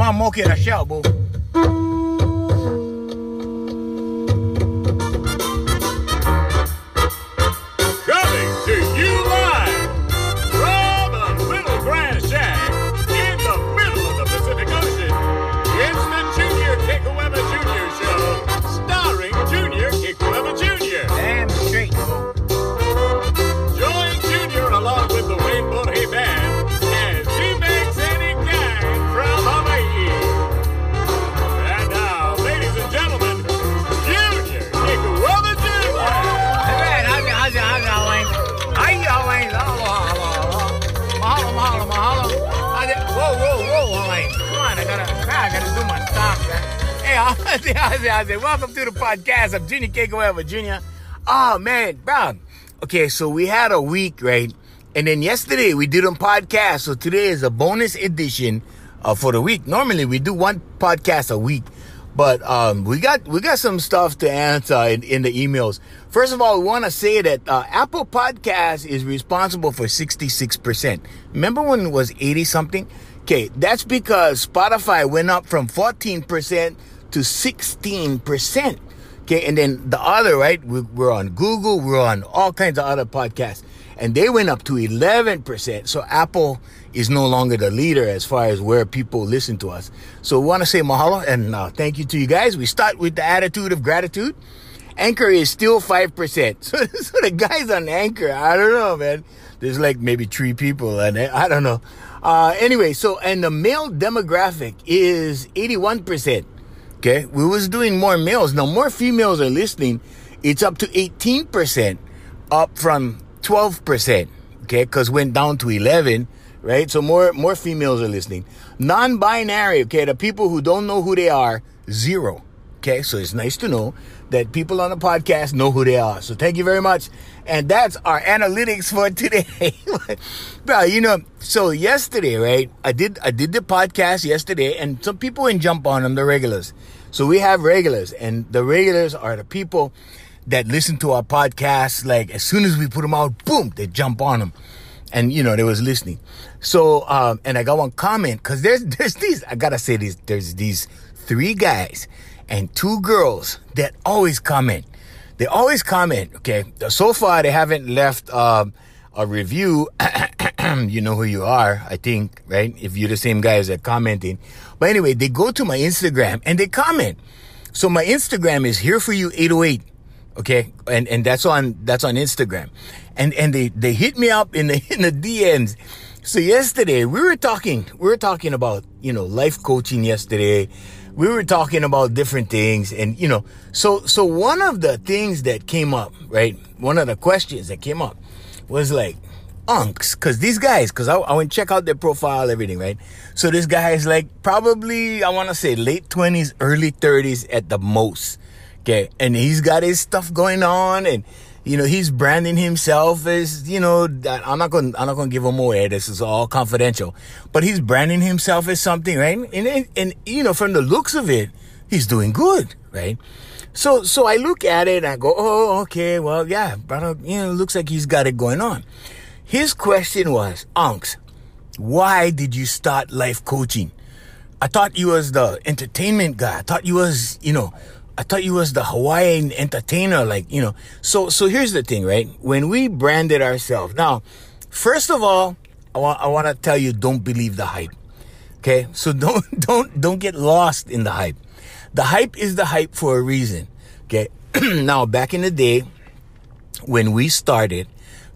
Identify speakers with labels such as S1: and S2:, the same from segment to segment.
S1: Come on, moke the show, boo. How's it, how's? Welcome to the podcast. I'm Junior Kekuewa Jr. Oh, man, bro. Okay, so we had a week, right? And then yesterday we did a podcast. So today is a bonus edition uh, for the week. Normally we do one podcast a week. But um, we got we got some stuff to answer in, in the emails. First of all, we want to say that uh, Apple Podcast is responsible for sixty six percent. Remember when it was eighty something? Okay, that's because Spotify went up from fourteen percent to sixteen percent. Okay, and then the other right, we, we're on Google, we're on all kinds of other podcasts, and they went up to eleven percent. So Apple is no longer the leader as far as where people listen to us. So we want to say mahalo and uh, thank you to you guys. We start with the attitude of gratitude. Anchor is still 5%. So, so the guys on Anchor, I don't know, man. There's like maybe three people and I don't know. Uh, anyway, so, and the male demographic is 81%. Okay. We was doing more males. Now more females are listening. It's up to 18%, up from 12%. Okay. Cause went down to 11 right? So more more females are listening. Non-binary, okay, the people who don't know who they are, zero. Okay, so it's nice to know that people on the podcast know who they are. So thank you very much. And that's our analytics for today. Bro, you know, so yesterday, right? I did I did the podcast yesterday and some people didn't jump on them, the regulars. So we have regulars, and the regulars are the people that listen to our podcast. Like as soon as we put them out, boom, they jump on them and you know they was listening. So um, and I got one comment because there's there's these I gotta say these there's these three guys and two girls that always comment. They always comment. Okay, so far they haven't left um, a review. you know who you are, I think, right? If you're the same guys that commenting. But anyway, they go to my Instagram and they comment. So my Instagram is here for you 808 okay and and that's on that's on instagram and and they they hit me up in the in the dms so yesterday we were talking we were talking about you know life coaching yesterday we were talking about different things and you know so so one of the things that came up right one of the questions that came up was like unks because these guys because I, I went check out their profile everything right so this guy is like probably i want to say late 20s early 30s at the most Okay. And he's got his stuff going on and, you know, he's branding himself as, you know, that I'm not going, I'm not to give him away. This is all confidential, but he's branding himself as something, right? And, and, you know, from the looks of it, he's doing good, right? So, so I look at it and I go, oh, okay, well, yeah, brother, you know, looks like he's got it going on. His question was, Unks, why did you start life coaching? I thought you was the entertainment guy. I thought you was, you know, I thought you was the Hawaiian entertainer, like, you know. So, so here's the thing, right? When we branded ourselves, now, first of all, I want, I want to tell you, don't believe the hype. Okay. So don't, don't, don't get lost in the hype. The hype is the hype for a reason. Okay. now, back in the day, when we started,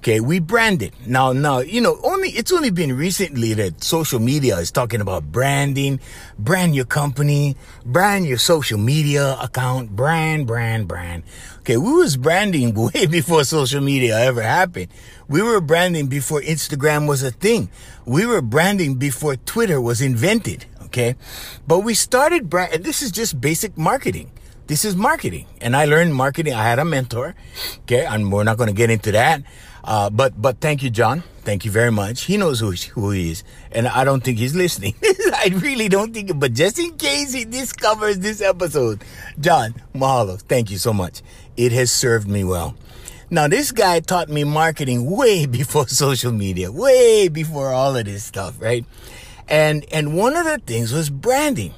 S1: Okay, we branded. Now, now, you know, only, it's only been recently that social media is talking about branding, brand your company, brand your social media account, brand, brand, brand. Okay, we was branding way before social media ever happened. We were branding before Instagram was a thing. We were branding before Twitter was invented. Okay, but we started brand, this is just basic marketing this is marketing and i learned marketing i had a mentor okay and we're not going to get into that uh, but but thank you, John. Thank you very much. He knows who who he is, and I don't think he's listening. I really don't think. But just in case he discovers this episode, John mahalo. Thank you so much. It has served me well. Now this guy taught me marketing way before social media, way before all of this stuff, right? And and one of the things was branding.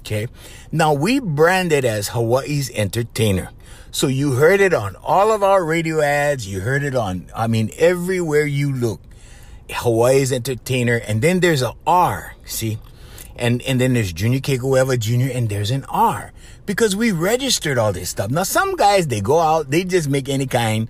S1: Okay. Now we branded as Hawaii's entertainer. So you heard it on all of our radio ads. You heard it on, I mean, everywhere you look. Hawaii's entertainer. And then there's a R, see? And, and then there's Junior Kekuewa Jr. and there's an R because we registered all this stuff. Now, some guys, they go out, they just make any kind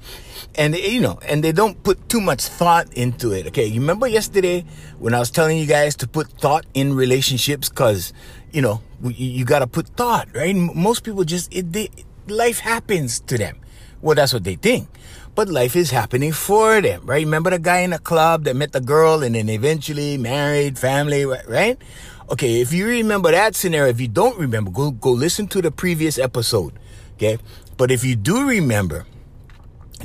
S1: and, you know, and they don't put too much thought into it. Okay. You remember yesterday when I was telling you guys to put thought in relationships because, you know, you, you got to put thought, right? Most people just, it, they, life happens to them. Well, that's what they think but life is happening for them, right? Remember the guy in the club that met the girl and then eventually married, family, right? Okay, if you remember that scenario, if you don't remember, go go listen to the previous episode, okay? But if you do remember,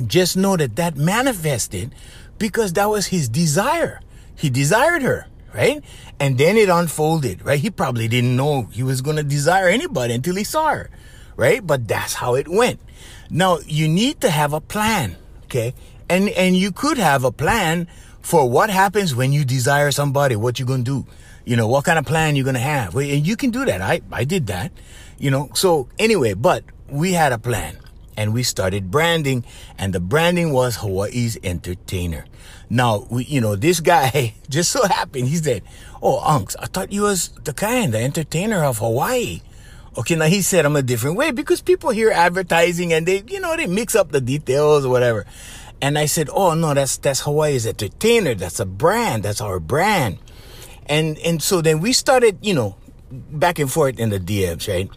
S1: just know that that manifested because that was his desire. He desired her, right? And then it unfolded, right? He probably didn't know he was going to desire anybody until he saw her, right? But that's how it went. Now, you need to have a plan, okay? And and you could have a plan for what happens when you desire somebody, what you're going to do. You know, what kind of plan you're going to have. And you can do that. I I did that. You know, so anyway, but we had a plan and we started branding and the branding was Hawaii's entertainer. Now, we, you know, this guy just so happened, he said, Oh, Unks, I thought you was the kind, the entertainer of Hawaii. Okay, now he said I'm a different way because people hear advertising and they, you know, they mix up the details or whatever. And I said, "Oh no, that's that's Hawaii's entertainer. That's a brand. That's our brand." And and so then we started, you know, back and forth in the DMs, right?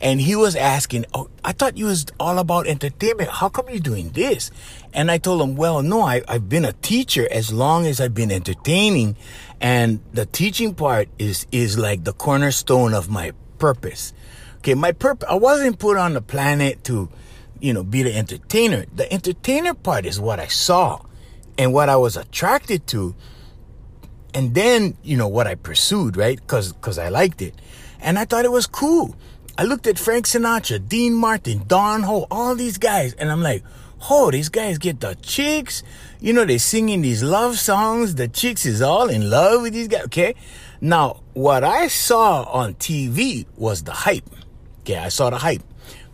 S1: And he was asking, "Oh, I thought you was all about entertainment. How come you're doing this?" And I told him, "Well, no, I, I've been a teacher as long as I've been entertaining, and the teaching part is is like the cornerstone of my purpose." Okay, my purpose, I wasn't put on the planet to, you know, be the entertainer. The entertainer part is what I saw and what I was attracted to. And then, you know, what I pursued, right? Cause, cause I liked it. And I thought it was cool. I looked at Frank Sinatra, Dean Martin, Don Ho, all these guys, and I'm like, oh, these guys get the chicks. You know, they're singing these love songs. The chicks is all in love with these guys. Okay. Now, what I saw on TV was the hype. Okay, I saw the hype.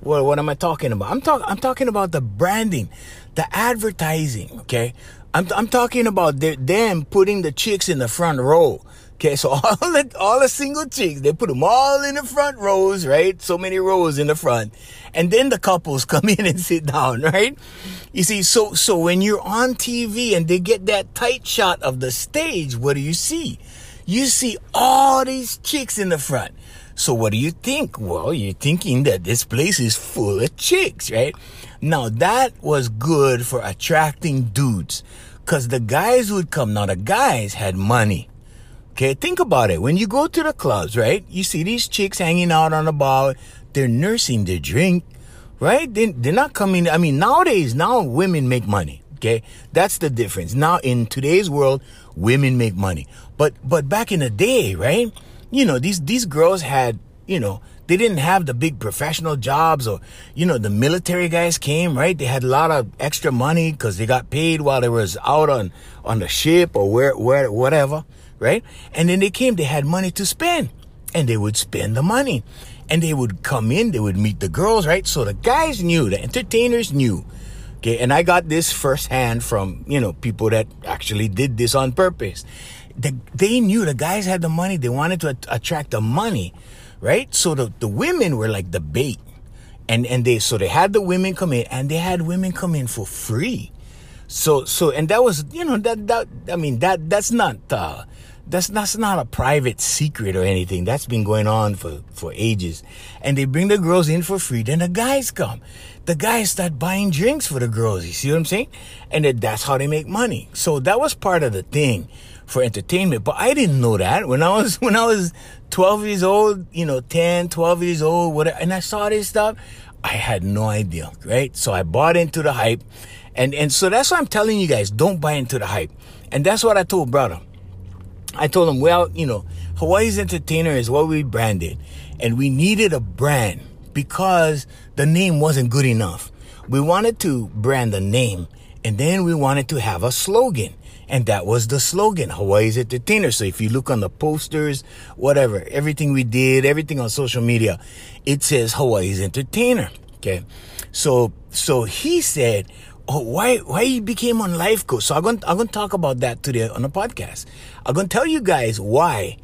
S1: What, what am I talking about? I'm talking I'm talking about the branding, the advertising, okay? I'm I'm talking about the, them putting the chicks in the front row. Okay, so all the all the single chicks, they put them all in the front rows, right? So many rows in the front. And then the couples come in and sit down, right? You see, so so when you're on TV and they get that tight shot of the stage, what do you see? You see all these chicks in the front. So what do you think? Well, you're thinking that this place is full of chicks, right? Now that was good for attracting dudes. Cause the guys would come. Now the guys had money. Okay, think about it. When you go to the clubs, right? You see these chicks hanging out on the bar. They're nursing their drink, right? They, they're not coming. I mean, nowadays, now women make money. Okay, that's the difference. Now in today's world, women make money. But but back in the day, right? You know, these, these girls had, you know, they didn't have the big professional jobs or, you know, the military guys came, right? They had a lot of extra money because they got paid while they was out on, on the ship or where, where, whatever, right? And then they came, they had money to spend and they would spend the money and they would come in, they would meet the girls, right? So the guys knew, the entertainers knew. Okay. And I got this firsthand from, you know, people that actually did this on purpose the, they knew the guys had the money. They wanted to attract the money, right? So the, the women were like the bait. And, and they, so they had the women come in and they had women come in for free. So, so, and that was, you know, that, that, I mean, that, that's not, uh, that's, that's not a private secret or anything. That's been going on for, for ages. And they bring the girls in for free. Then the guys come. The guys start buying drinks for the girls. You see what I'm saying? And that that's how they make money. So that was part of the thing for entertainment. But I didn't know that when I was when I was 12 years old, you know, 10, 12 years old, whatever, and I saw this stuff, I had no idea, right? So I bought into the hype. And and so that's why I'm telling you guys, don't buy into the hype. And that's what I told brother. I told him, well, you know, Hawaii's Entertainer is what we branded. And we needed a brand because the name wasn't good enough. We wanted to brand the name and then we wanted to have a slogan And that was the slogan, Hawaii's Entertainer. So if you look on the posters, whatever, everything we did, everything on social media, it says Hawaii's Entertainer. Okay. So, so he said, Oh, why, why he became on life coach. So I'm going, to, I'm going to talk about that today on the podcast. I'm going to tell you guys why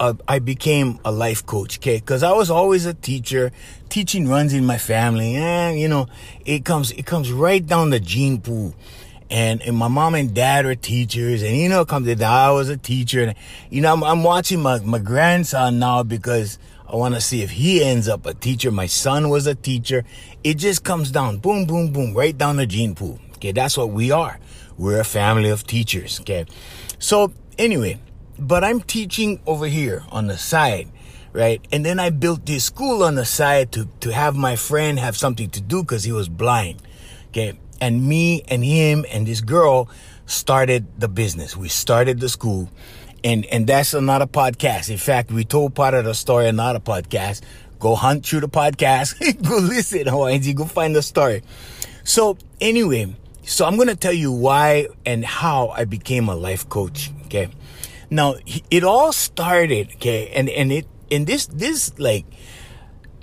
S1: uh, I became a life coach, okay? Because I was always a teacher. Teaching runs in my family, and you know, it comes it comes right down the gene pool. And, and my mom and dad were teachers, and you know, come to that I was a teacher, and you know, I'm, I'm watching my my grandson now because I want to see if he ends up a teacher. My son was a teacher. It just comes down, boom, boom, boom, right down the gene pool. Okay, that's what we are. We're a family of teachers. Okay, so anyway, but I'm teaching over here on the side, right? And then I built this school on the side to, to have my friend have something to do because he was blind. Okay. And me and him and this girl started the business. We started the school. And, and that's another podcast. In fact, we told part of the story, another podcast. Go hunt through the podcast. go listen, Hawaiians. Go find the story. So anyway, so I'm going to tell you why and how I became a life coach. Okay. Now it all started, okay, and and it and this this like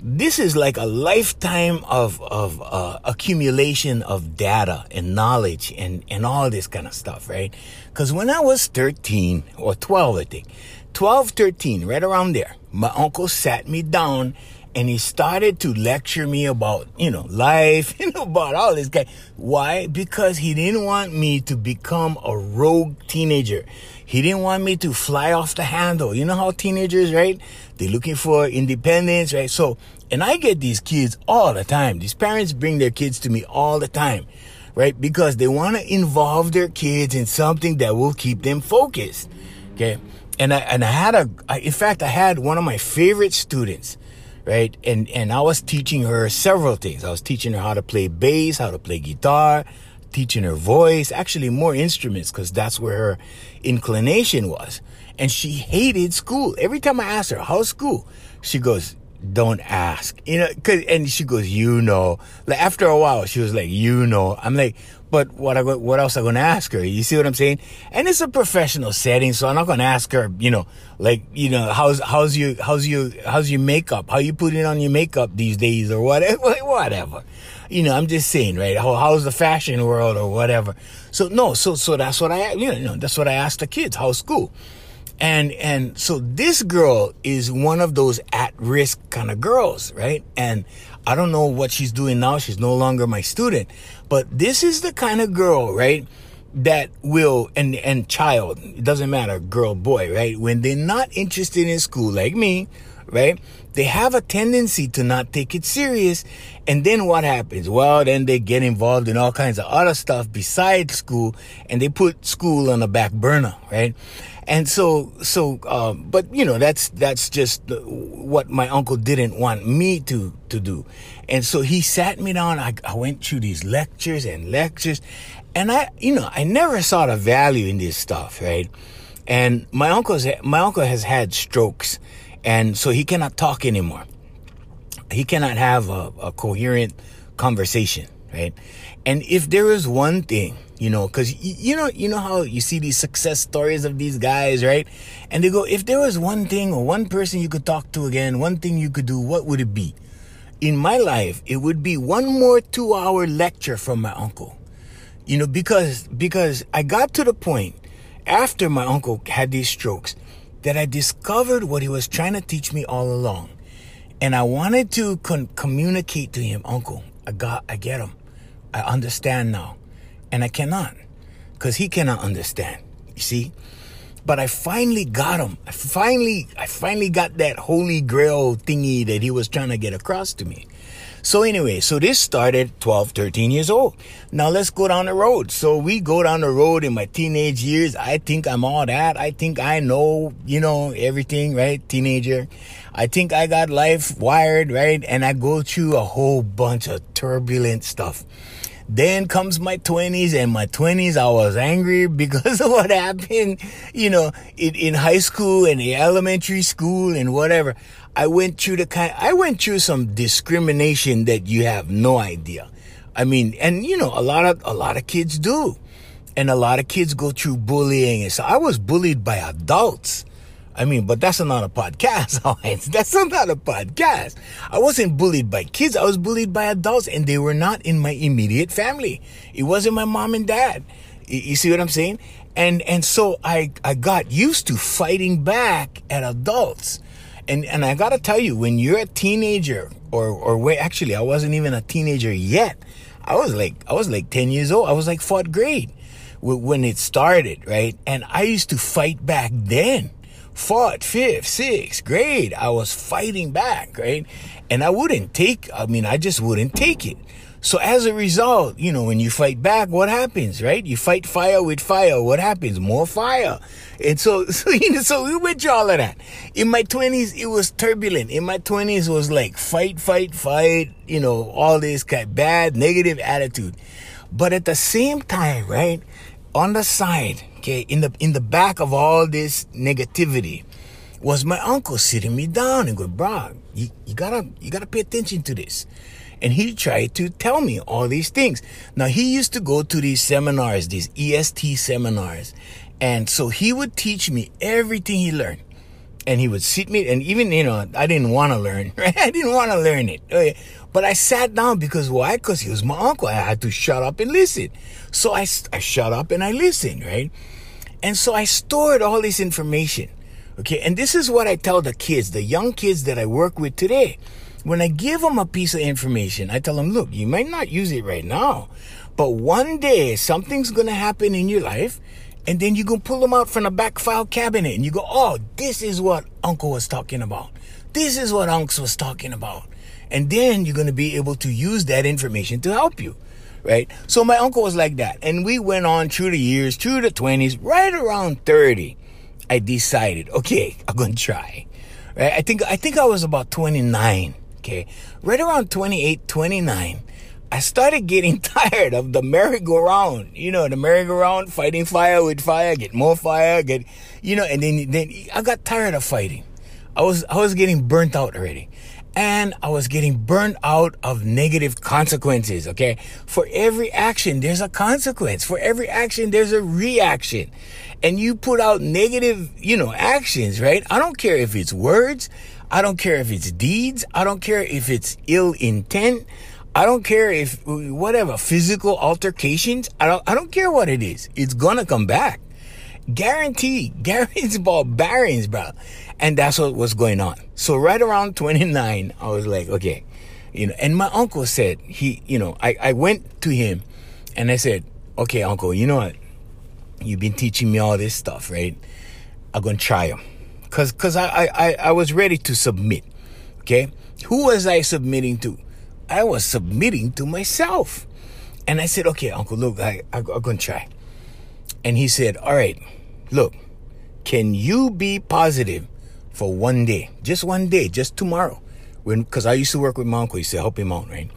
S1: this is like a lifetime of of uh, accumulation of data and knowledge and and all this kind of stuff, right? Because when I was 13 or 12, I think, 12, 13, right around there, my uncle sat me down and he started to lecture me about, you know, life, know, about all this guy. Why? Because he didn't want me to become a rogue teenager. He didn't want me to fly off the handle. You know how teenagers, right? They're looking for independence, right? So, and I get these kids all the time. These parents bring their kids to me all the time, right? Because they want to involve their kids in something that will keep them focused. Okay. And I, and I had a, I, in fact, I had one of my favorite students right? And and I was teaching her several things. I was teaching her how to play bass, how to play guitar, teaching her voice, actually more instruments because that's where her inclination was. And she hated school. Every time I asked her, "How's school?" she goes, "Don't ask." You know, cause, and she goes, "You know." Like after a while, she was like, "You know." I'm like, but what I what else I gonna ask her? You see what I'm saying? And it's a professional setting, so I'm not gonna ask her, you know, like you know, how's how's your how's your how's your makeup? How you putting on your makeup these days, or whatever, whatever. You know, I'm just saying, right? How, how's the fashion world, or whatever. So no, so so that's what I you know that's what I asked the kids. How's school? And and so this girl is one of those at risk kind of girls, right? And I don't know what she's doing now. She's no longer my student. But this is the kind of girl, right? That will, and, and child, it doesn't matter, girl, boy, right? When they're not interested in school, like me, right? They have a tendency to not take it serious. And then what happens? Well, then they get involved in all kinds of other stuff besides school and they put school on the back burner, right? And so, so, um, but you know, that's, that's just what my uncle didn't want me to, to do. And so he sat me down. I, I went through these lectures and lectures and I, you know, I never saw the value in this stuff, right? And my uncle's, my uncle has had strokes and so he cannot talk anymore. He cannot have a, a coherent conversation, right? And if there is one thing you know because you know you know how you see these success stories of these guys right? And they go if there was one thing or one person you could talk to again one thing you could do what would it be? In my life it would be one more two hour lecture from my uncle. You know because because i got to the point after my uncle had these strokes that i discovered what he was trying to teach me all along. And i wanted to con- communicate to him uncle i got i get him i understand now and I cannot because he cannot understand. You see? But I finally got him. I finally, I finally got that holy grail thingy that he was trying to get across to me. So anyway, so this started 12, 13 years old. Now let's go down the road. So we go down the road in my teenage years. I think I'm all that. I think I know, you know, everything, right? Teenager. I think I got life wired, right? And I go through a whole bunch of turbulent stuff. Then comes my 20s, and my 20s, I was angry because of what happened, you know, in, in high school and elementary school and whatever. I went through the kind, I went through some discrimination that you have no idea. I mean, and you know, a lot of, a lot of kids do. And a lot of kids go through bullying. And so I was bullied by adults. I mean, but that's not a podcast. that's not a podcast. I wasn't bullied by kids. I was bullied by adults and they were not in my immediate family. It wasn't my mom and dad. You see what I'm saying? And, and so I, I got used to fighting back at adults. And, and I gotta tell you, when you're a teenager or, or wait, actually, I wasn't even a teenager yet. I was like, I was like 10 years old. I was like fourth grade when it started, right? And I used to fight back then fought fifth, sixth grade. I was fighting back, right? And I wouldn't take, I mean, I just wouldn't take it. So as a result, you know, when you fight back, what happens, right? You fight fire with fire. What happens? More fire. And so, so, you know, so we went through all of that. In my twenties, it was turbulent. In my twenties, was like fight, fight, fight, you know, all this kind of bad, negative attitude. But at the same time, right? On the side, okay, in the in the back of all this negativity was my uncle sitting me down and go, bro, you, you gotta you gotta pay attention to this. And he tried to tell me all these things. Now he used to go to these seminars, these EST seminars. And so he would teach me everything he learned. And he would sit me, and even, you know, I didn't want to learn, right? I didn't want to learn it. But I sat down because why? Because he was my uncle. I had to shut up and listen. So I, I shut up and I listened, right? And so I stored all this information. Okay. And this is what I tell the kids, the young kids that I work with today. When I give them a piece of information, I tell them, look, you might not use it right now, but one day something's going to happen in your life. And then you can pull them out from the back file cabinet and you go, oh, this is what uncle was talking about. This is what uncle was talking about. And then you're going to be able to use that information to help you right? So my uncle was like that. And we went on through the years, through the 20s, right around 30, I decided, okay, I'm going to try. Right? I think, I think I was about 29. Okay. Right around 28, 29, I started getting tired of the merry-go-round. You know, the merry-go-round, fighting fire with fire, get more fire, get, you know, and then, then I got tired of fighting. I was, I was getting burnt out already and I was getting burned out of negative consequences. Okay. For every action, there's a consequence. For every action, there's a reaction. And you put out negative, you know, actions, right? I don't care if it's words. I don't care if it's deeds. I don't care if it's ill intent. I don't care if whatever physical altercations. I don't, I don't care what it is. It's gonna come back. Guarantee. Guarantees about barons, bro. And that's what was going on. So right around 29, I was like, okay, you know, and my uncle said, he, you know, I, I went to him and I said, okay, uncle, you know what? You've been teaching me all this stuff, right? I'm going to try them. Cause, cause I, I, I was ready to submit. Okay. Who was I submitting to? I was submitting to myself. And I said, okay, uncle, look, I, I, I'm going to try. And he said, all right, look, can you be positive for one day, just one day, just tomorrow. When, cause I used to work with my uncle, he used to help him out, right?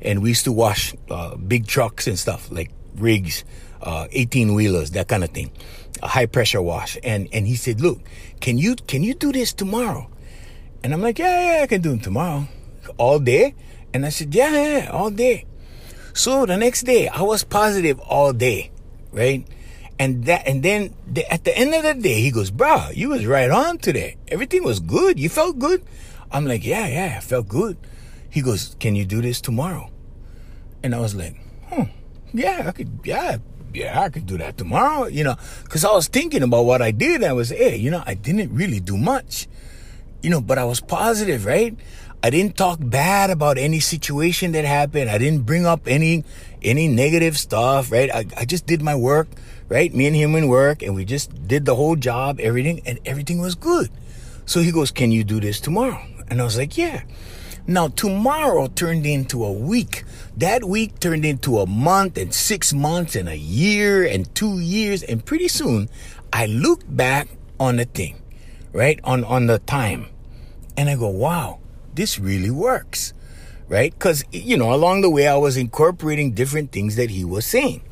S1: And we used to wash, uh, big trucks and stuff, like rigs, uh, 18 wheelers, that kind of thing. A high pressure wash. And, and he said, look, can you, can you do this tomorrow? And I'm like, yeah, yeah, I can do it tomorrow. All day? And I said, yeah, yeah, all day. So the next day, I was positive all day, right? And that, and then the, at the end of the day, he goes, bro, you was right on today. Everything was good. You felt good. I'm like, yeah, yeah, I felt good. He goes, can you do this tomorrow? And I was like, hmm, yeah, I could, yeah, yeah, I could do that tomorrow, you know, cause I was thinking about what I did. I was, hey, you know, I didn't really do much, you know, but I was positive, right? I didn't talk bad about any situation that happened. I didn't bring up any, any negative stuff, right? I, I just did my work right? Me and him in work and we just did the whole job, everything, and everything was good. So he goes, Can you do this tomorrow? And I was like, Yeah. Now, tomorrow turned into a week. That week turned into a month and six months and a year and two years. And pretty soon I looked back on the thing, right? On, on the time. And I go, wow, this really works, right? Cause, you know, along the way, I was incorporating different things that he was saying.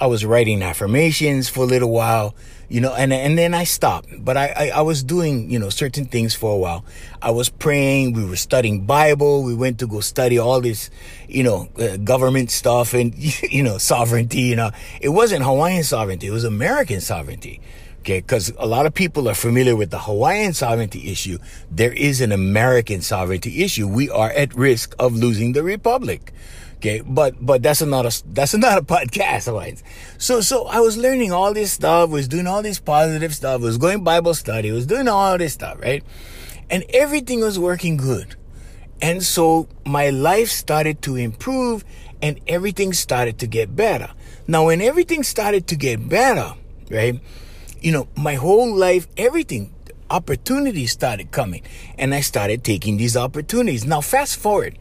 S1: I was writing affirmations for a little while, you know, and and then I stopped. But I, I, I was doing you know certain things for a while. I was praying. We were studying Bible. We went to go study all this, you know, uh, government stuff and you know sovereignty. You know, it wasn't Hawaiian sovereignty. It was American sovereignty. Okay, because a lot of people are familiar with the Hawaiian sovereignty issue. There is an American sovereignty issue. We are at risk of losing the republic. Okay, but but that's another that's not a podcast, right? So so I was learning all this stuff, was doing all this positive stuff, was going Bible study, was doing all this stuff, right? And everything was working good. And so my life started to improve and everything started to get better. Now when everything started to get better, right? You know, my whole life, everything, opportunities started coming. And I started taking these opportunities. Now fast forward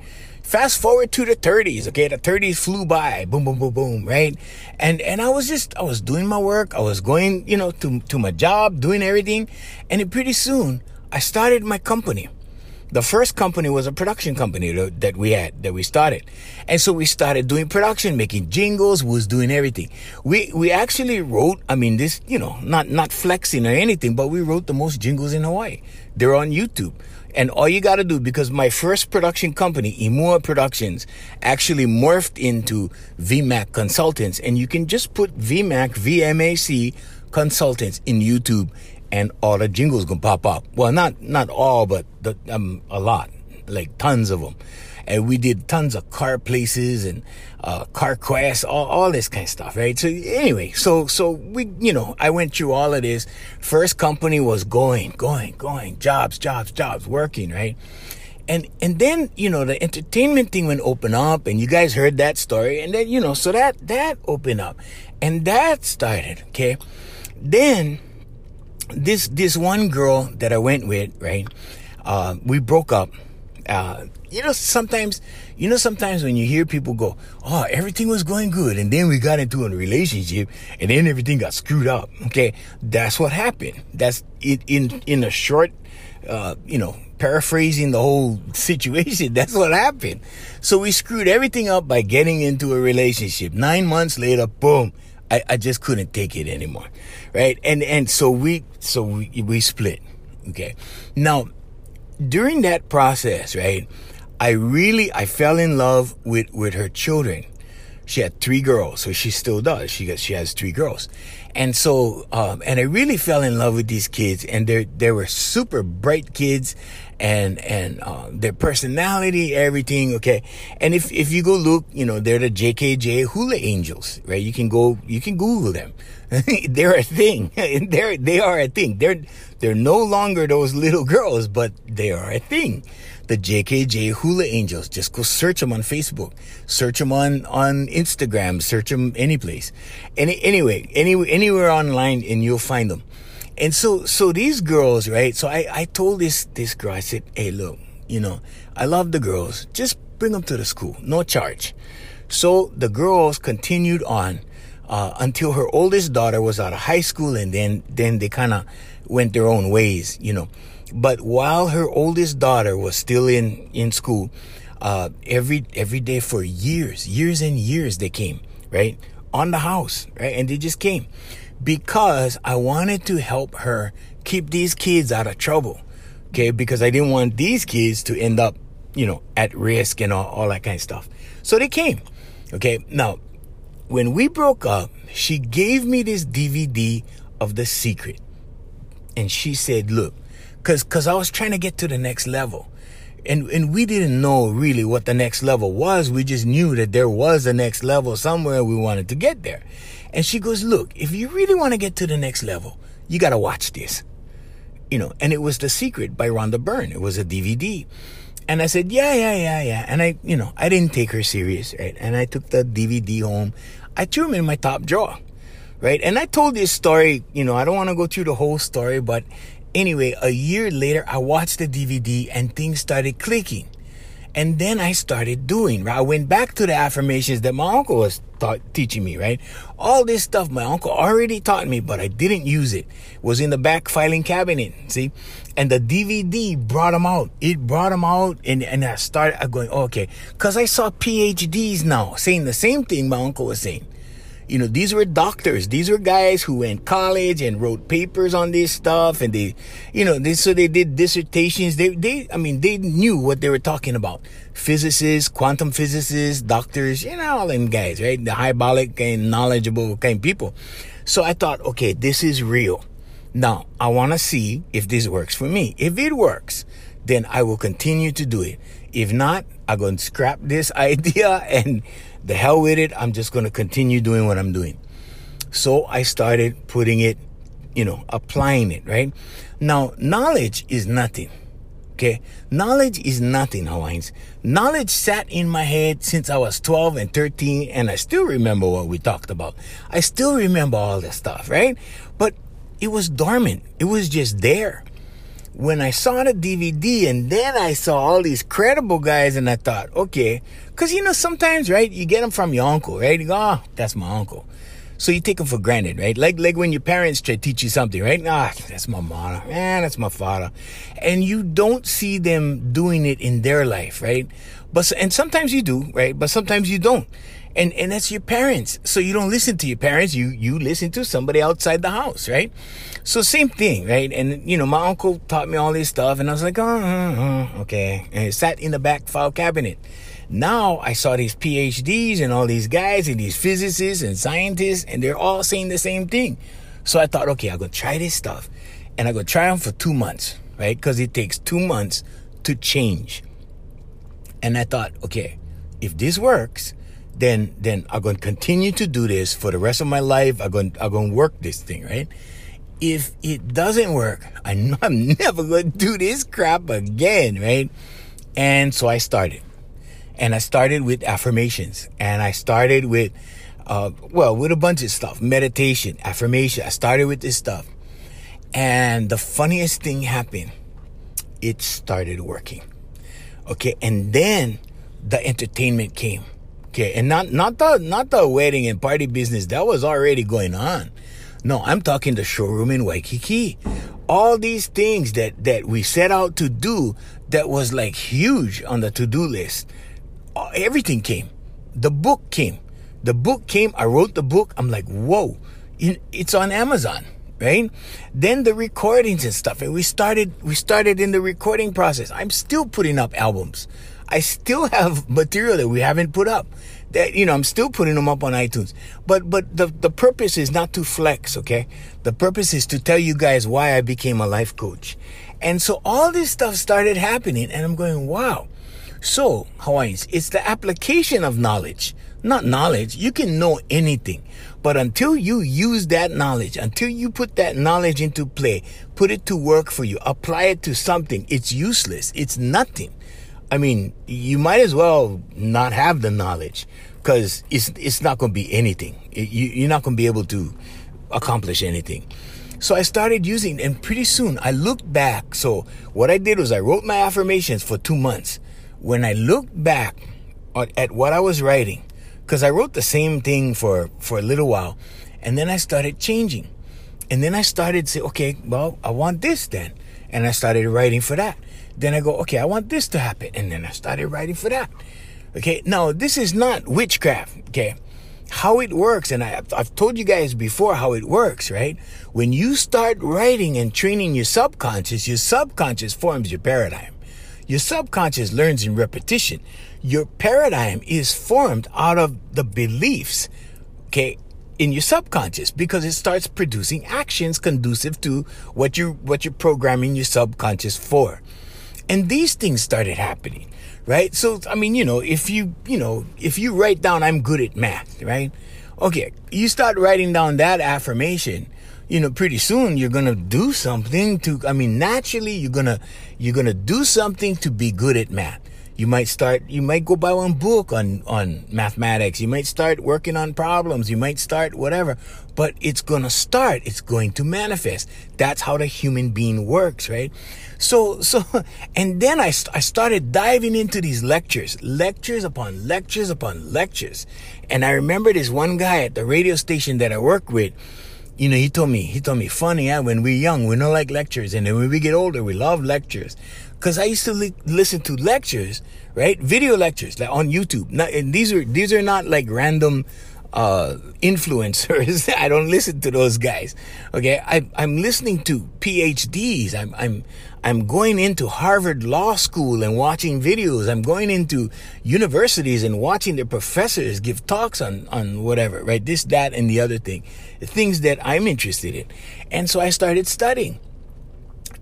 S1: Fast forward to the 30s, okay? The 30s flew by, boom, boom, boom, boom, right? And and I was just I was doing my work, I was going, you know, to to my job, doing everything, and pretty soon I started my company. The first company was a production company that we had, that we started. And so we started doing production, making jingles, was doing everything. We, we actually wrote, I mean, this, you know, not, not flexing or anything, but we wrote the most jingles in Hawaii. They're on YouTube. And all you got to do, because my first production company, Imua Productions, actually morphed into VMAC Consultants. And you can just put VMAC, VMAC Consultants in YouTube and all the jingles gonna pop up. Well, not, not all, but the, um, a lot, like tons of them and we did tons of car places and uh, car quests, all, all this kind of stuff, right? So anyway, so so we, you know, I went through all of this. First company was going, going, going, jobs, jobs, jobs, working, right? And and then you know the entertainment thing went open up, and you guys heard that story, and then you know so that that opened up, and that started, okay. Then this this one girl that I went with, right? Uh, we broke up uh, you know, sometimes, you know, sometimes when you hear people go, "Oh, everything was going good," and then we got into a relationship, and then everything got screwed up. Okay, that's what happened. That's it in in a short, uh, you know, paraphrasing the whole situation. That's what happened. So we screwed everything up by getting into a relationship. Nine months later, boom. I, I just couldn't take it anymore, right? And and so we so we we split. Okay, now during that process, right, I really I fell in love with with her children. She had three girls, so she still does. She got she has three girls, and so um, and I really fell in love with these kids, and they they were super bright kids, and and uh, their personality, everything. Okay, and if if you go look, you know they're the JKJ Hula Angels, right? You can go you can Google them. they're a thing. they're they are a thing. They're they're no longer those little girls, but they are a thing. The JKJ Hula Angels. Just go search them on Facebook. Search them on on Instagram. Search them any place. Any anyway, any anywhere online, and you'll find them. And so so these girls, right? So I I told this this girl. I said, hey, look, you know, I love the girls. Just bring them to the school, no charge. So the girls continued on uh, until her oldest daughter was out of high school, and then then they kind of went their own ways, you know. But while her oldest daughter was still in in school, uh, every every day for years, years and years, they came right on the house, right, and they just came because I wanted to help her keep these kids out of trouble, okay? Because I didn't want these kids to end up, you know, at risk and all, all that kind of stuff. So they came, okay? Now when we broke up, she gave me this DVD of The Secret. And she said, look, cause, cause I was trying to get to the next level. And, and we didn't know really what the next level was. We just knew that there was a next level somewhere we wanted to get there. And she goes, look, if you really want to get to the next level, you got to watch this. You know, and it was The Secret by Rhonda Byrne. It was a DVD. And I said, yeah, yeah, yeah, yeah. And I, you know, I didn't take her serious, right? And I took the DVD home. I threw him in my top drawer, right? And I told this story, you know, I don't want to go through the whole story, but anyway, a year later, I watched the DVD and things started clicking. And then I started doing, right? I went back to the affirmations that my uncle was taught, teaching me, right? All this stuff my uncle already taught me, but I didn't use it. it. Was in the back filing cabinet, see? And the DVD brought them out. It brought them out, and, and I started going, oh, okay. Because I saw PhDs now saying the same thing my uncle was saying. You know, these were doctors. These were guys who went college and wrote papers on this stuff, and they, you know, they, so they did dissertations. They, they, I mean, they knew what they were talking about. Physicists, quantum physicists, doctors, you know, all them guys, right? The hyperbolic and knowledgeable kind of people. So I thought, okay, this is real. Now I want to see if this works for me. If it works, then I will continue to do it. If not, I'm going to scrap this idea and the hell with it. I'm just going to continue doing what I'm doing. So I started putting it, you know, applying it, right? Now, knowledge is nothing. Okay. Knowledge is nothing, Hawaiians. Knowledge sat in my head since I was 12 and 13, and I still remember what we talked about. I still remember all the stuff, right? It was dormant. It was just there when I saw the DVD and then I saw all these credible guys and I thought, okay, because you know, sometimes, right, you get them from your uncle, right? You go, oh, that's my uncle. So you take them for granted, right? Like, like when your parents try to teach you something, right? Ah, that's my mother. Man, that's my father. And you don't see them doing it in their life, right? But, and sometimes you do, right? But sometimes you don't and and that's your parents. So you don't listen to your parents. You you listen to somebody outside the house right? So same thing right? And you know my uncle taught me all this stuff and i was like oh okay. And it sat in the back file cabinet. Now i saw these phds and all these guys and these physicists and scientists and they're all saying the same thing. So i thought okay i'm gonna try this stuff. And i'm gonna try them for two months right? Because it takes two months to change. And i thought okay if this works then then I'm to continue to do this for the rest of my life. I'm gonna I'm to work this thing, right? If it doesn't work, I'm never to do this crap again, right? And so I started. And I started with affirmations and I started with uh, well, with a bunch of stuff, meditation, affirmation. I started with this stuff. And the funniest thing happened. It started working. Okay. And then the entertainment came Okay, and not not the not the wedding and party business that was already going on. No, I'm talking the showroom in Waikiki. All these things that that we set out to do that was like huge on the to-do list. Uh, everything came. The book came. The book came. I wrote the book. I'm like, whoa, it's on Amazon right then the recordings and stuff and we started we started in the recording process i'm still putting up albums I still have material that we haven't put up. That you know, I'm still putting them up on iTunes. But but the the purpose is not to flex, okay? The purpose is to tell you guys why I became a life coach. And so all this stuff started happening and I'm going, wow. So, Hawaiians, it's the application of knowledge, not knowledge. You can know anything. But until you use that knowledge, until you put that knowledge into play, put it to work for you, apply it to something, it's useless. It's nothing. I mean, you might as well not have the knowledge because it's it's not going to be anything. You, you're not going to be able to accomplish anything. So I started using, and pretty soon I looked back. So what I did was I wrote my affirmations for two months. When I looked back at what I was writing, because I wrote the same thing for for a little while, and then I started changing, and then I started to say, okay, well, I want this then, and I started writing for that. Then I go, okay, I want this to happen. And then I started writing for that. Okay. Now, this is not witchcraft. Okay. How it works, and I, I've told you guys before how it works, right? When you start writing and training your subconscious, your subconscious forms your paradigm. Your subconscious learns in repetition. Your paradigm is formed out of the beliefs, okay, in your subconscious because it starts producing actions conducive to what you what you're programming your subconscious for. And these things started happening, right? So, I mean, you know, if you, you know, if you write down, I'm good at math, right? Okay. You start writing down that affirmation, you know, pretty soon you're going to do something to, I mean, naturally you're going to, you're going to do something to be good at math. You might start, you might go buy one book on, on mathematics. You might start working on problems. You might start whatever, but it's going to start. It's going to manifest. That's how the human being works, right? So, so, and then I, I started diving into these lectures, lectures upon lectures upon lectures. And I remember this one guy at the radio station that I work with, you know, he told me, he told me, funny, yeah, when we're young, we don't like lectures. And then when we get older, we love lectures. Cause I used to li- listen to lectures, right? Video lectures like on YouTube. Not, and these are, these are not like random, uh, influencers. I don't listen to those guys. Okay, I, I'm listening to PhDs. I'm I'm I'm going into Harvard Law School and watching videos. I'm going into universities and watching the professors give talks on on whatever, right? This, that, and the other thing, things that I'm interested in, and so I started studying.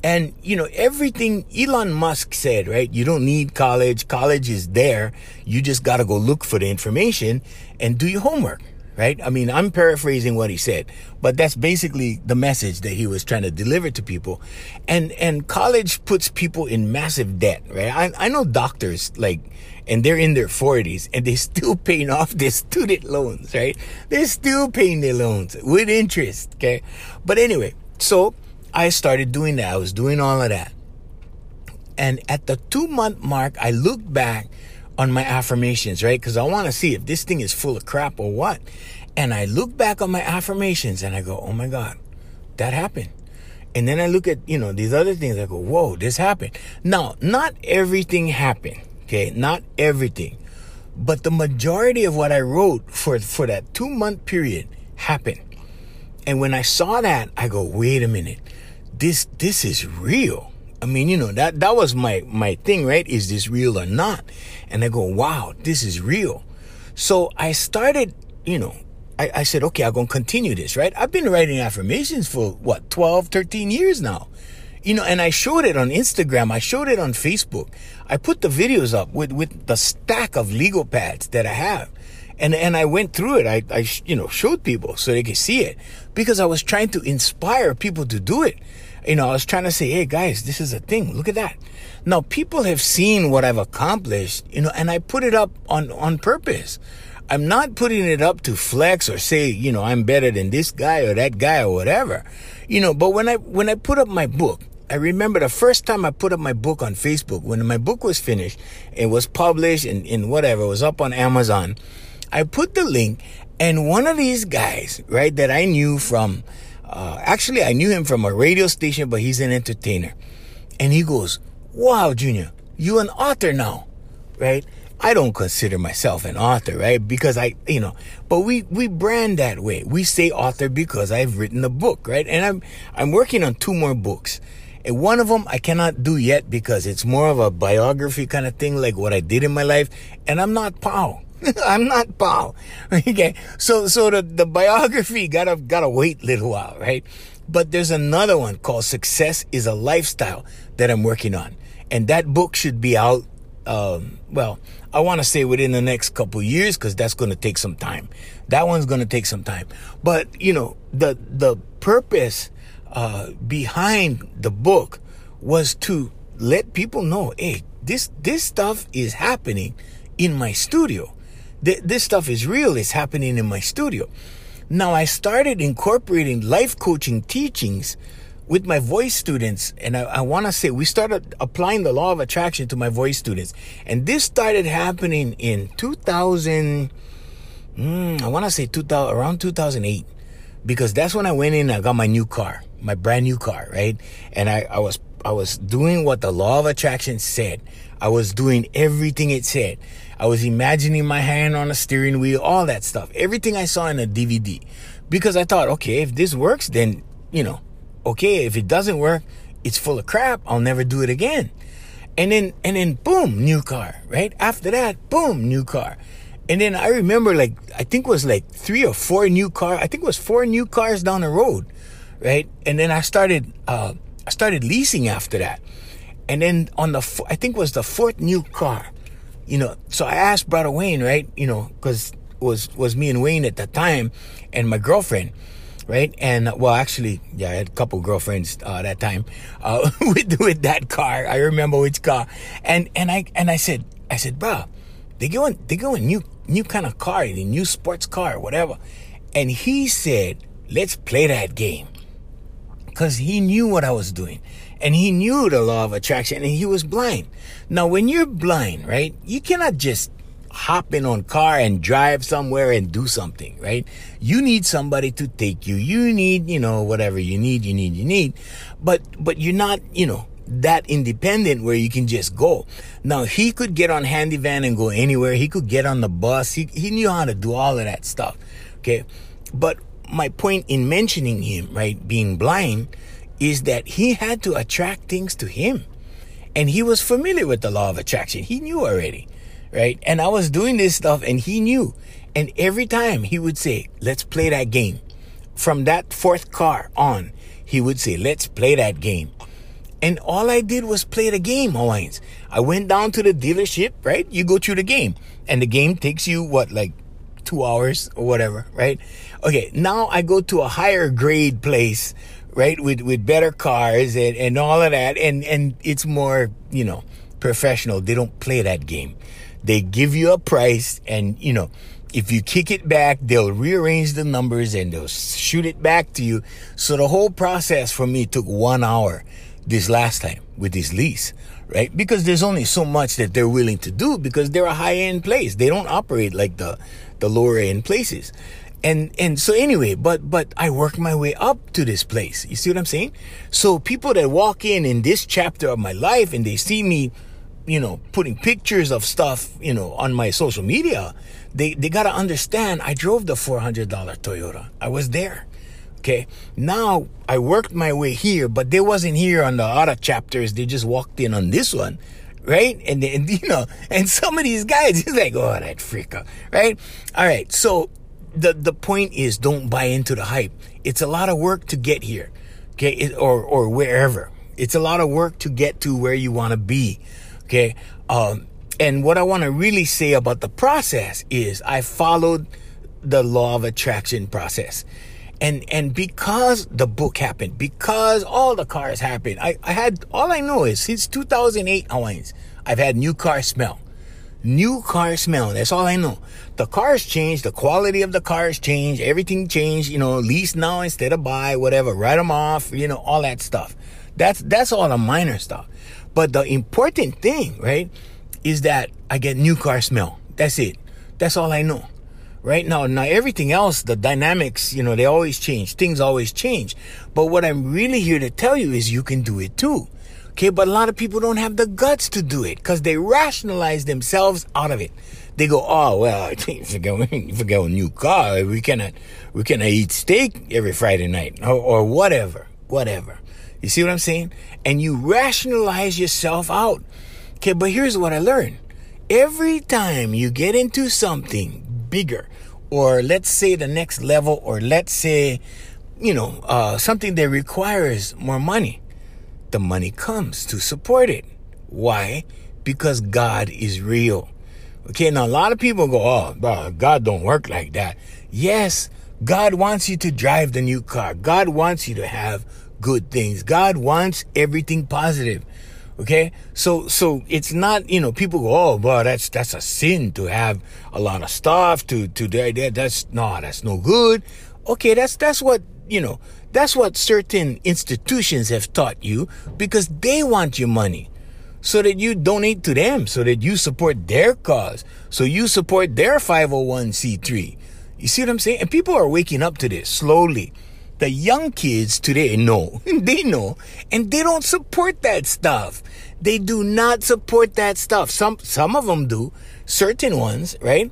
S1: And, you know, everything Elon Musk said, right? You don't need college. College is there. You just got to go look for the information and do your homework, right? I mean, I'm paraphrasing what he said, but that's basically the message that he was trying to deliver to people. And, and college puts people in massive debt, right? I, I know doctors like, and they're in their 40s and they're still paying off their student loans, right? They're still paying their loans with interest, okay? But anyway, so I started doing that. I was doing all of that. And at the two month mark, I looked back on my affirmations, right? Because I want to see if this thing is full of crap or what. And I look back on my affirmations and I go, oh my God, that happened. And then I look at, you know, these other things. I go, whoa, this happened. Now, not everything happened. Okay. Not everything. But the majority of what I wrote for, for that two month period happened. And when I saw that, I go, wait a minute this this is real. I mean, you know, that that was my my thing, right? Is this real or not? And I go, wow, this is real. So I started, you know, I, I said, okay, I'm gonna continue this, right? I've been writing affirmations for what, 12, 13 years now. You know, and I showed it on Instagram, I showed it on Facebook. I put the videos up with, with the stack of legal pads that I have. And, and I went through it. I, I, you know, showed people so they could see it because I was trying to inspire people to do it. You know, I was trying to say, hey guys, this is a thing. Look at that. Now people have seen what I've accomplished, you know, and I put it up on, on purpose. I'm not putting it up to flex or say, you know, I'm better than this guy or that guy or whatever. You know, but when I, when I put up my book, I remember the first time I put up my book on Facebook, when my book was finished, it was published and, and whatever, it was up on Amazon. I put the link and one of these guys, right, that I knew from, uh, actually, I knew him from a radio station, but he's an entertainer. And he goes, Wow, Junior, you an author now, right? I don't consider myself an author, right? Because I, you know, but we, we brand that way. We say author because I've written a book, right? And I'm, I'm working on two more books. And one of them I cannot do yet because it's more of a biography kind of thing, like what I did in my life. And I'm not Paul. I'm not Paul. Okay. So, so the, the biography gotta, gotta wait a little while, right? But there's another one called Success is a Lifestyle that I'm working on. And that book should be out, um, well, I want to say within the next couple years because that's going to take some time. That one's going to take some time. But, you know, the, the purpose, uh, behind the book was to let people know, hey, this, this stuff is happening in my studio th- this stuff is real. It's happening in my studio. Now I started incorporating life coaching teachings with my voice students. And I, I want to say we started applying the law of attraction to my voice students. And this started happening in 2000, mm, I want to say 2000, around 2008, because that's when I went in I got my new car, my brand new car, right? And I, I was, I was doing what the law of attraction said. I was doing everything it said. I was imagining my hand on a steering wheel, all that stuff. Everything I saw in a DVD. Because I thought, okay, if this works, then, you know, okay, if it doesn't work, it's full of crap. I'll never do it again. And then, and then boom, new car, right? After that, boom, new car. And then I remember like, I think it was like three or four new car. I think it was four new cars down the road, right? And then I started, uh, I started leasing after that. And then on the, I think was the fourth new car you know, so I asked brother Wayne, right? You know, because was was me and Wayne at the time, and my girlfriend, right? And well, actually, yeah, I had a couple girlfriends uh, that time uh, with with that car. I remember which car, and and I and I said, I said, bro, they going they going new new kind of car, the new sports car, whatever. And he said, let's play that game, because he knew what I was doing and he knew the law of attraction and he was blind. Now, when you're blind, right, you cannot just hop in on car and drive somewhere and do something, right? You need somebody to take you. You need, you know, whatever you need, you need, you need. But, but you're not, you know, that independent where you can just go. Now he could get on handy van and go anywhere. He could get on the bus. He, he knew how to do all of that stuff, Okay. But my point in mentioning him, right, being blind, is that he had to attract things to him. And he was familiar with the law of attraction. He knew already, right? And I was doing this stuff and he knew. And every time he would say, let's play that game. From that fourth car on, he would say, let's play that game. And all I did was play the game, Hawaiians. I went down to the dealership, right? You go through the game. And the game takes you, what, like two hours or whatever, right? Okay, now I go to a higher grade place, right? With with better cars and, and all of that. And and it's more, you know, professional. They don't play that game. They give you a price and you know, if you kick it back, they'll rearrange the numbers and they'll shoot it back to you. So the whole process for me took one hour this last time with this lease, right? Because there's only so much that they're willing to do because they're a high end place. They don't operate like the, the lower end places. And, and so anyway, but, but I worked my way up to this place. You see what I'm saying? So people that walk in in this chapter of my life and they see me, you know, putting pictures of stuff, you know, on my social media, they, they got to understand I drove the $400 Toyota. I was there. Okay. Now I worked my way here, but they wasn't here on the other chapters. They just walked in on this one. Right. And then, you know, and some of these guys, he's like, oh, that freaker. Right. All right. So the, the point is don't buy into the hype. It's a lot of work to get here. Okay. It, or, or wherever. It's a lot of work to get to where you want to be. Okay. Um, and what I want to really say about the process is I followed the law of attraction process and and because the book happened, because all the cars happened, I, I had all I know is since 2008 Hawaiians, I've had new car smell. New car smell. That's all I know. The cars change. The quality of the cars change. Everything changed. You know, lease now instead of buy, whatever. Write them off. You know, all that stuff. That's that's all the minor stuff. But the important thing, right, is that I get new car smell. That's it. That's all I know right now now everything else the dynamics you know they always change things always change but what i'm really here to tell you is you can do it too okay but a lot of people don't have the guts to do it because they rationalize themselves out of it. They go oh well forget, forget a new car. We cannot we cannot eat steak every friday night or, or whatever whatever. You see what i'm saying? And you rationalize yourself out. Okay but here's what i learned. Every time you get into something bigger or let's say the next level or let's say you know uh, something that requires more money the money comes to support it why because god is real okay now a lot of people go oh god don't work like that yes god wants you to drive the new car god wants you to have good things god wants everything positive Okay. So, so it's not, you know, people go, oh, well, that's, that's a sin to have a lot of stuff to, to, that, that's, no, that's no good. Okay. That's, that's what, you know, that's what certain institutions have taught you because they want your money so that you donate to them, so that you support their cause, so you support their 501c3. You see what I'm saying? And people are waking up to this slowly. The young kids today know, they know, and they don't support that stuff. They do not support that stuff. Some, some of them do, certain ones, right?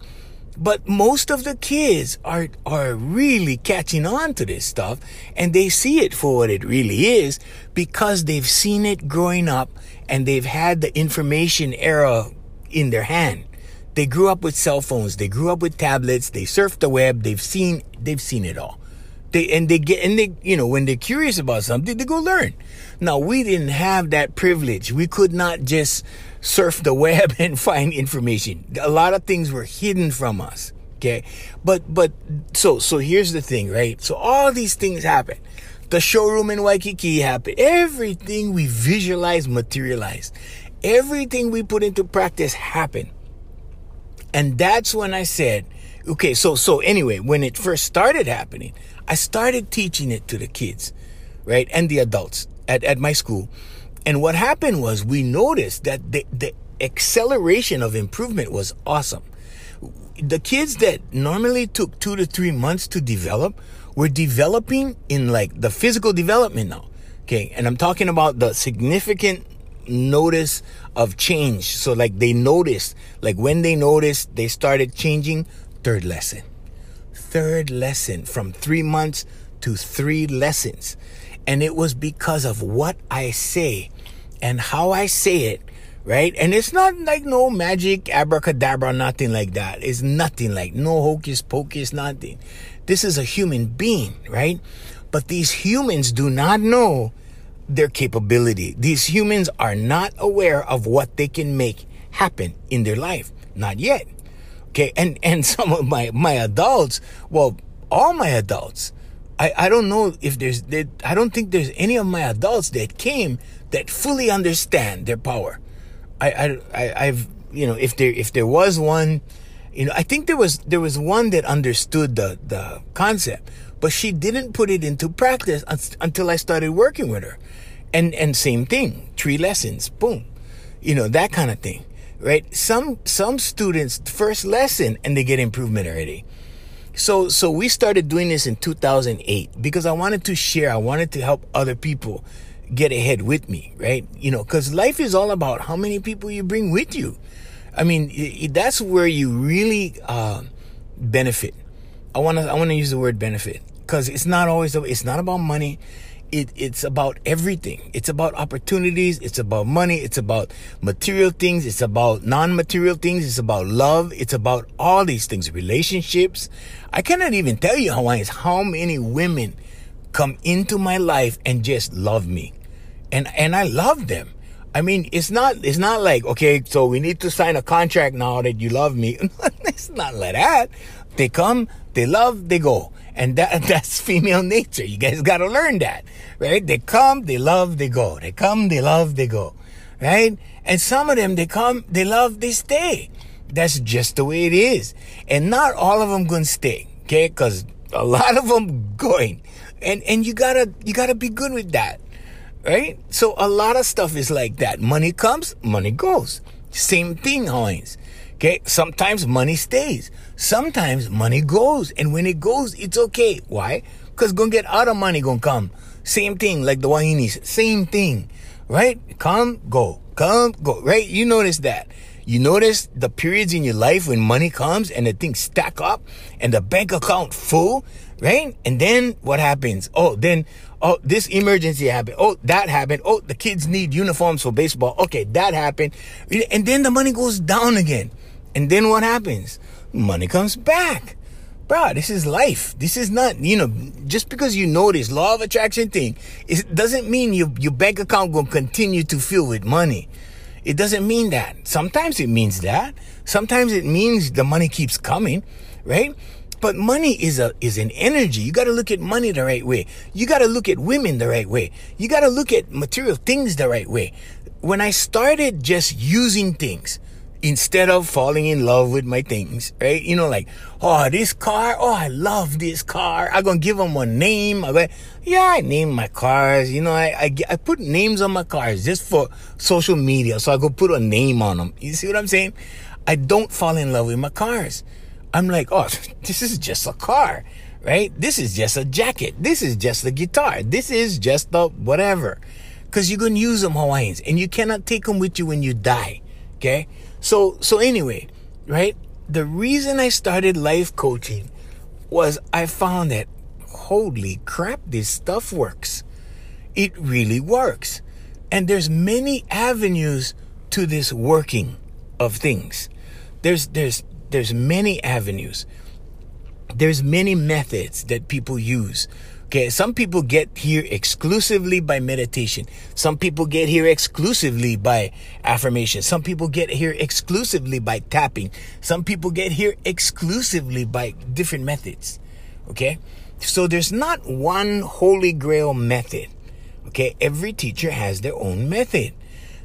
S1: But most of the kids are, are really catching on to this stuff and they see it for what it really is because they've seen it growing up and they've had the information era in their hand. They grew up with cell phones. They grew up with tablets. They surfed the web. They've seen, they've seen it all. They, and they get, and they, you know, when they're curious about something, they go learn. Now, we didn't have that privilege. We could not just surf the web and find information. A lot of things were hidden from us. Okay. But, but, so, so here's the thing, right? So all these things happen. The showroom in Waikiki happened. Everything we visualize materialized. Everything we put into practice happened. And that's when I said, okay, so, so anyway, when it first started happening, I started teaching it to the kids, right? And the adults at, at my school. And what happened was we noticed that the, the acceleration of improvement was awesome. The kids that normally took two to three months to develop were developing in like the physical development now. Okay. And I'm talking about the significant notice of change. So like they noticed, like when they noticed, they started changing third lesson third lesson from three months to three lessons. And it was because of what I say and how I say it, right? And it's not like no magic abracadabra, nothing like that. It's nothing like no hocus pocus, nothing. This is a human being, right? But these humans do not know their capability. These humans are not aware of what they can make happen in their life. Not yet. Okay. And, and some of my, my adults, well, all my adults, I, I don't know if there's, I don't think there's any of my adults that came that fully understand their power. I, I, I have you know, if there, if there was one, you know, I think there was, there was one that understood the, the concept, but she didn't put it into practice until I started working with her. And, and same thing, three lessons, boom, you know, that kind of thing right? Some some students first lesson and they get improvement already. So so we started doing this in 2008 because I wanted to share, I wanted to help other people get ahead with me, right? You know, cuz life is all about how many people you bring with you. I mean, that's where you really uh, benefit. I want to I want to use the word benefit cuz it's not always it's not about money it, it's about everything. It's about opportunities. It's about money. It's about material things. It's about non-material things. It's about love. It's about all these things, relationships. I cannot even tell you, Hawaiians, how many women come into my life and just love me. And, and I love them. I mean, it's not, it's not like, okay, so we need to sign a contract now that you love me. it's not like that. They come, they love, they go. And that, that's female nature. You guys gotta learn that, right? They come, they love, they go. They come, they love, they go, right? And some of them, they come, they love, they stay. That's just the way it is. And not all of them gonna stay, okay? Cause a lot of them going. And, and you gotta, you gotta be good with that, right? So a lot of stuff is like that. Money comes, money goes. Same thing, Hawaiians. Okay. Sometimes money stays. Sometimes money goes. And when it goes, it's okay. Why? Because gonna get other money gonna come. Same thing like the Wahinis. Same thing. Right? Come, go. Come, go. Right? You notice that. You notice the periods in your life when money comes and the things stack up and the bank account full, right? And then what happens? Oh, then, oh, this emergency happened. Oh, that happened. Oh, the kids need uniforms for baseball. Okay, that happened. And then the money goes down again. And then what happens? Money comes back. Bro, this is life. This is not, you know, just because you know this law of attraction thing, it doesn't mean your, your bank account will continue to fill with money. It doesn't mean that. Sometimes it means that. Sometimes it means the money keeps coming, right? But money is a is an energy. You got to look at money the right way. You got to look at women the right way. You got to look at material things the right way. When I started just using things, instead of falling in love with my things, right? You know, like, oh, this car, oh, I love this car. I'm gonna give them a name. I'm yeah, I name my cars. You know, I, I, I put names on my cars just for social media. So I go put a name on them. You see what I'm saying? I don't fall in love with my cars. I'm like, oh, this is just a car, right? This is just a jacket. This is just a guitar. This is just a whatever. Cause you're gonna use them Hawaiians and you cannot take them with you when you die. Okay? So, so anyway, right? The reason I started life coaching was I found that holy crap, this stuff works. It really works. And there's many avenues to this working of things. There's, there's, there's many avenues. There's many methods that people use Okay, some people get here exclusively by meditation. Some people get here exclusively by affirmation. Some people get here exclusively by tapping. Some people get here exclusively by different methods. Okay, so there's not one holy grail method. Okay, every teacher has their own method.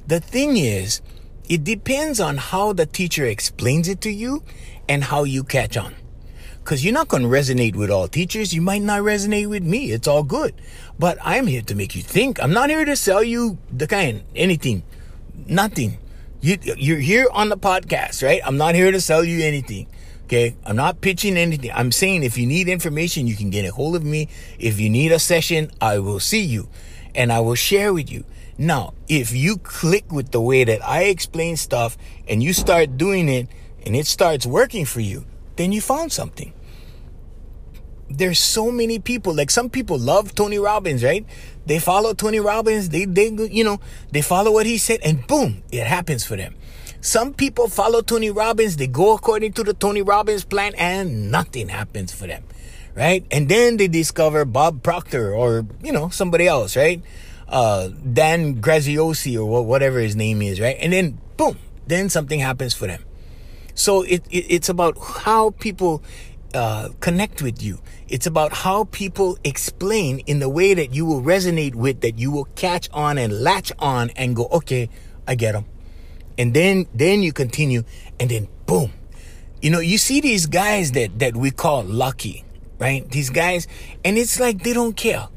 S1: The thing is, it depends on how the teacher explains it to you and how you catch on. Because you're not going to resonate with all teachers. You might not resonate with me. It's all good. But I'm here to make you think. I'm not here to sell you the kind, anything, nothing. You, you're here on the podcast, right? I'm not here to sell you anything. Okay. I'm not pitching anything. I'm saying if you need information, you can get a hold of me. If you need a session, I will see you and I will share with you. Now, if you click with the way that I explain stuff and you start doing it and it starts working for you, then you found something. There's so many people. Like some people love Tony Robbins, right? They follow Tony Robbins. They, they, you know, they follow what he said and boom, it happens for them. Some people follow Tony Robbins. They go according to the Tony Robbins plan and nothing happens for them, right? And then they discover Bob Proctor or, you know, somebody else, right? Uh, Dan Graziosi or whatever his name is, right? And then boom, then something happens for them. So it, it it's about how people uh, connect with you. It's about how people explain in the way that you will resonate with, that you will catch on and latch on and go, okay, I get them. And then, then you continue and then boom. You know, you see these guys that, that we call lucky, right? These guys, and it's like they don't care.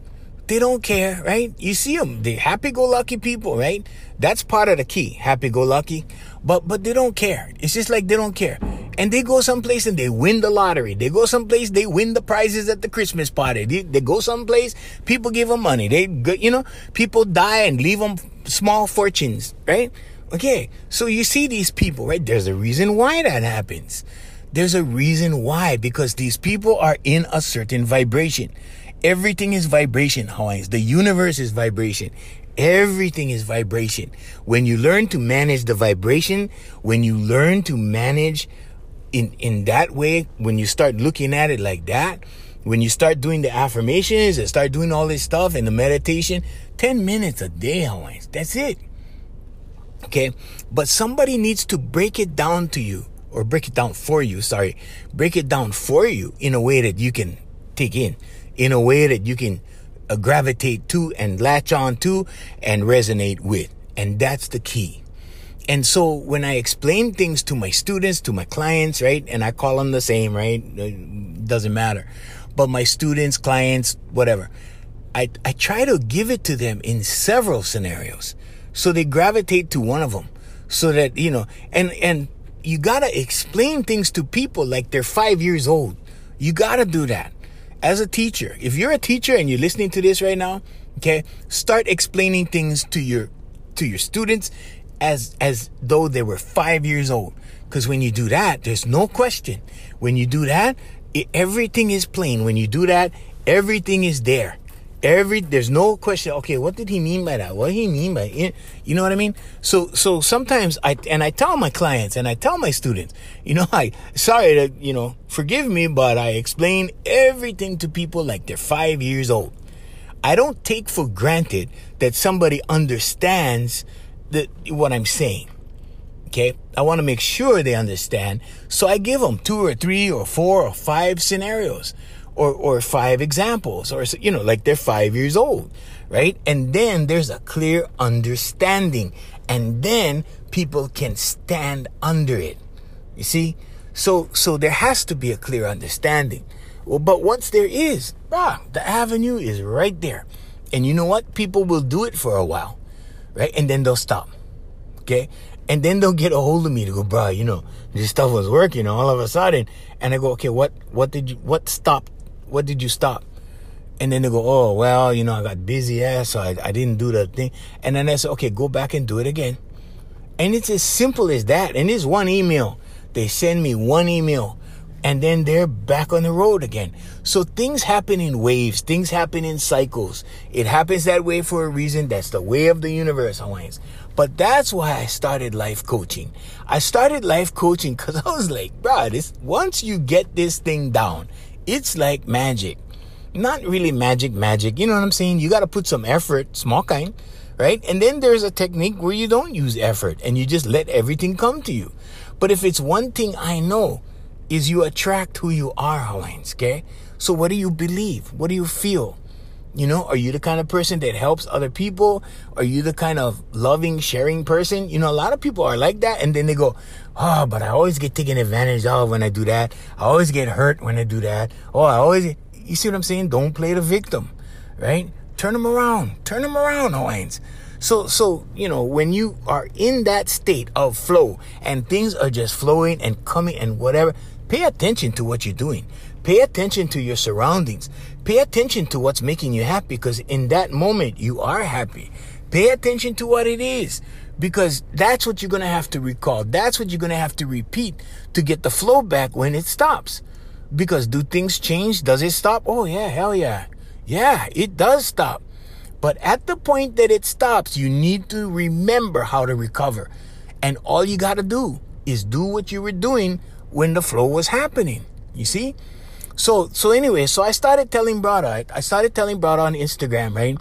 S1: They don't care, right? You see them, the happy-go-lucky people, right? That's part of the key, happy-go-lucky. But, but they don't care. It's just like they don't care and they go someplace and they win the lottery. They go someplace, they win the prizes at the Christmas party. They, they go someplace, people give them money. They, you know, people die and leave them small fortunes, right? Okay, so you see these people, right? There's a reason why that happens. There's a reason why, because these people are in a certain vibration. Everything is vibration, Hawaiians. The universe is vibration. Everything is vibration. When you learn to manage the vibration, when you learn to manage in in that way when you start looking at it like that when you start doing the affirmations and start doing all this stuff and the meditation 10 minutes a day Hawaiians. That's it. Okay? But somebody needs to break it down to you or break it down for you sorry. Break it down for you in a way that you can take in in a way that you can Uh, gravitate to and latch on to and resonate with and that's the key and so when I explain things to my students, to my clients, right, and I call them the same, right, it doesn't matter, but my students, clients, whatever, I, I try to give it to them in several scenarios. So they gravitate to one of them. So that, you know, and, and you gotta explain things to people like they're five years old. You gotta do that. As a teacher, if you're a teacher and you're listening to this right now, okay, start explaining things to your to your students as as though they were five years old. Because when you do that, there's no question. When you do that, it, everything is plain. When you do that, everything is there. Every there's no question. Okay, what did he mean by that? What did he mean by it? You know what I mean? So so sometimes I and I tell my clients and I tell my students, you know, I sorry to you know forgive me, but I explain everything to people like they're five years old. I don't take for granted that somebody understands the, what I'm saying. Okay. I want to make sure they understand. So I give them two or three or four or five scenarios or, or five examples or, you know, like they're five years old. Right. And then there's a clear understanding and then people can stand under it. You see? So, so there has to be a clear understanding. Well, but once there is, ah, the avenue is right there. And you know what? People will do it for a while right? And then they'll stop. Okay? And then they'll get a hold of me to go, bro, you know, this stuff was working all of a sudden. And I go, okay, what, what did you, what stopped? What did you stop? And then they go, oh, well, you know, I got busy ass, so I, I didn't do the thing. And then I said, okay, go back and do it again. And it's as simple as that. And it's one email. They send me one email and then they're back on the road again. So things happen in waves, things happen in cycles. It happens that way for a reason. That's the way of the universe, Hawaiians. But that's why I started life coaching. I started life coaching because I was like, bro, this once you get this thing down, it's like magic. Not really magic, magic. You know what I'm saying? You got to put some effort, small kind, right? And then there's a technique where you don't use effort and you just let everything come to you. But if it's one thing I know, is you attract who you are, Hawaiians, okay? So what do you believe? What do you feel? You know, are you the kind of person that helps other people? Are you the kind of loving, sharing person? You know, a lot of people are like that, and then they go, Oh, but I always get taken advantage of when I do that. I always get hurt when I do that. Oh, I always, you see what I'm saying? Don't play the victim, right? Turn them around. Turn them around, Hawaiians. So, so, you know, when you are in that state of flow and things are just flowing and coming and whatever, Pay attention to what you're doing. Pay attention to your surroundings. Pay attention to what's making you happy because in that moment you are happy. Pay attention to what it is because that's what you're going to have to recall. That's what you're going to have to repeat to get the flow back when it stops. Because do things change? Does it stop? Oh yeah, hell yeah. Yeah, it does stop. But at the point that it stops, you need to remember how to recover. And all you got to do is do what you were doing when the flow was happening. You see? So, so anyway, so I started telling brother, I started telling brother on Instagram, right?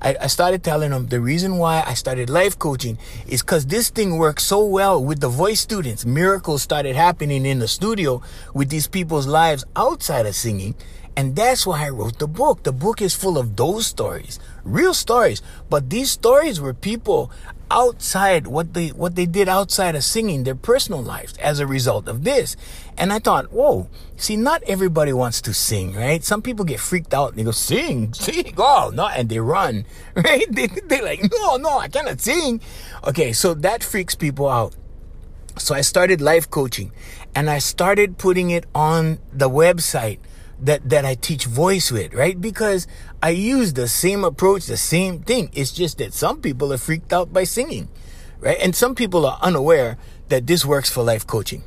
S1: I, I started telling them the reason why I started life coaching is because this thing works so well with the voice students. Miracles started happening in the studio with these people's lives outside of singing. And that's why I wrote the book. The book is full of those stories, real stories. But these stories were people outside what they what they did outside of singing their personal lives as a result of this. And i thought whoa see not everybody wants to sing right? Some people get freaked out and they go sing sing oh no and they run right? They, they're like no no i cannot sing. Okay so that freaks people out. So i started life coaching and i started putting it on the website that that I teach voice with, right? Because I use the same approach, the same thing. It's just that some people are freaked out by singing, right? And some people are unaware that this works for life coaching.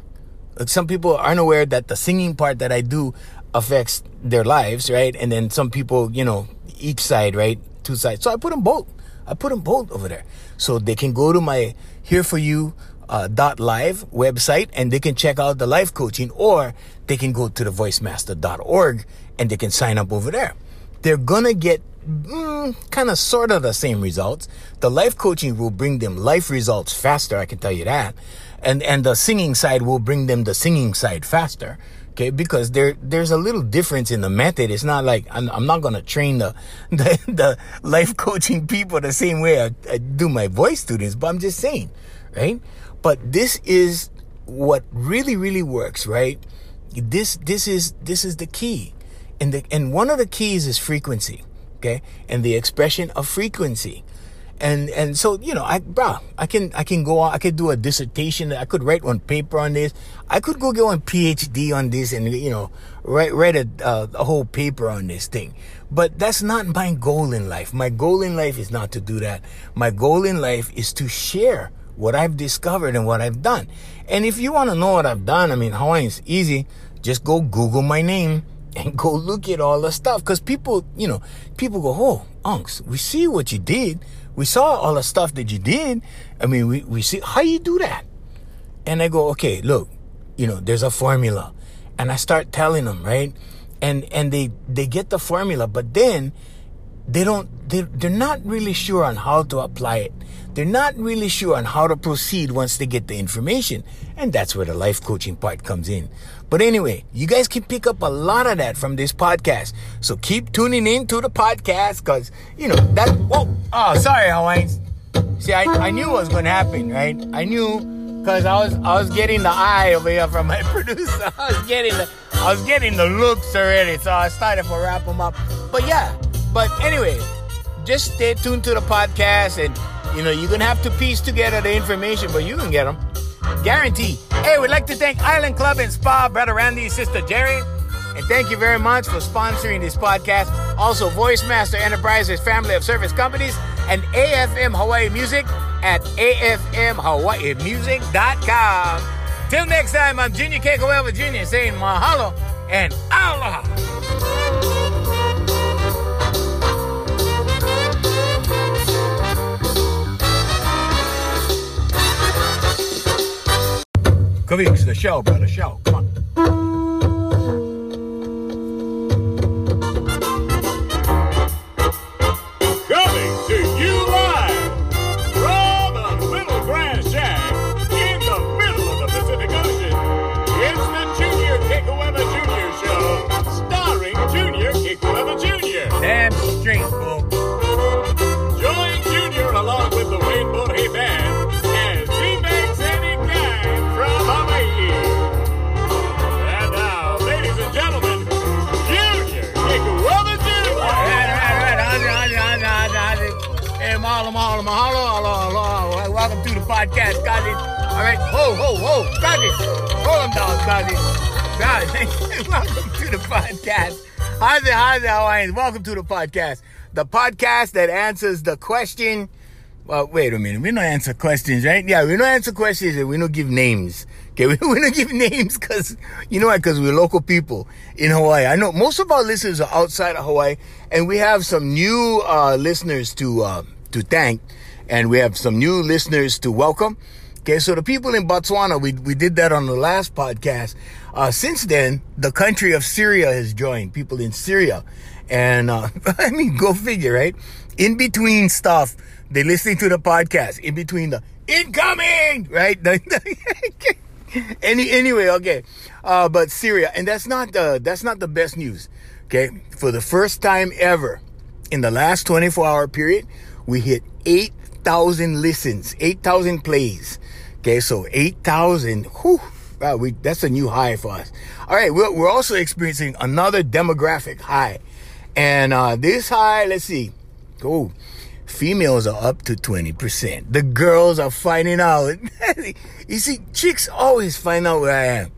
S1: Like some people aren't aware that the singing part that I do affects their lives, right? And then some people, you know, each side, right? Two sides. So I put them both. I put them both over there. So they can go to my here for you uh, dot live website and they can check out the life coaching or they can go to the voicemaster.org and they can sign up over there. They're gonna get mm, kind of sort of the same results. The life coaching will bring them life results faster, I can tell you that. And and the singing side will bring them the singing side faster. Okay, because there there's a little difference in the method. It's not like I'm, I'm not gonna train the, the the life coaching people the same way I, I do my voice students, but I'm just saying, right? But this is what really, really works, right? This, this is, this is the key. And the, and one of the keys is frequency. Okay. And the expression of frequency. And, and so, you know, I, bro, I can, I can go on, I could do a dissertation. I could write one paper on this. I could go get one PhD on this and, you know, write, write a, uh, a whole paper on this thing. But that's not my goal in life. My goal in life is not to do that. My goal in life is to share what I've discovered and what I've done. And if you want to know what I've done, I mean, Hawaiian's easy. Just go Google my name and go look at all the stuff. Cause people, you know, people go, Oh, unks, we see what you did. We saw all the stuff that you did. I mean, we, we see how you do that. And I go, okay, look, you know, there's a formula. And I start telling them, right? And, and they, they get the formula, but then they don't, they, they're not really sure on how to apply it. They're not really sure on how to proceed once they get the information. And that's where the life coaching part comes in. But anyway, you guys can pick up a lot of that from this podcast. So keep tuning in to the podcast because, you know, that, whoa, oh, sorry, Hawaiians. See, I, I knew what was going to happen, right? I knew because I was, I was getting the eye over here from my producer. I was getting the, I was getting the looks already. So I started to wrap them up. But yeah, but anyway, just stay tuned to the podcast and you know, you're gonna have to piece together the information, but you can get them. Guarantee. Hey, we'd like to thank Island Club and Spa, Brother Randy, Sister Jerry. And thank you very much for sponsoring this podcast. Also, Voice Master Enterprises family of service companies and AFM Hawaii Music at afmhawaiimusic.com. Till next time, I'm Junior Kekuewa Jr. saying mahalo and aloha. Kavix, the show, brother, show. Come on.
S2: Podcast, Kazi. All right, whoa, whoa, whoa, Kazi. Roll them down, Kazi. Kazi, welcome to the podcast. How's it, how's it, Hawaiians? Welcome to the podcast. The podcast that answers the question,
S1: Well, wait a minute. We don't answer questions, right? Yeah, we don't answer questions and we don't give names. Okay, we, we don't give names because, you know what, Because we're local people in Hawaii. I know most of our listeners are outside of Hawaii and we have some new uh, listeners to, uh, to thank and we have some new listeners to welcome. Okay, so the people in Botswana, we, we did that on the last podcast. Uh, since then, the country of Syria has joined, people in Syria. And, uh, I mean, go figure, right? In between stuff, they're listening to the podcast. In between the incoming, right? Any, anyway, okay. Uh, but Syria, and that's not the, that's not the best news. Okay. For the first time ever in the last 24 hour period, we hit 8,000 listens, 8,000 plays. Okay. So 8,000, whew, wow, we, that's a new high for us. All right. We're, we're also experiencing another demographic high. And, uh, this high, let's see. Oh, females are up to 20%. The girls are finding out. you see, chicks always find out where I am.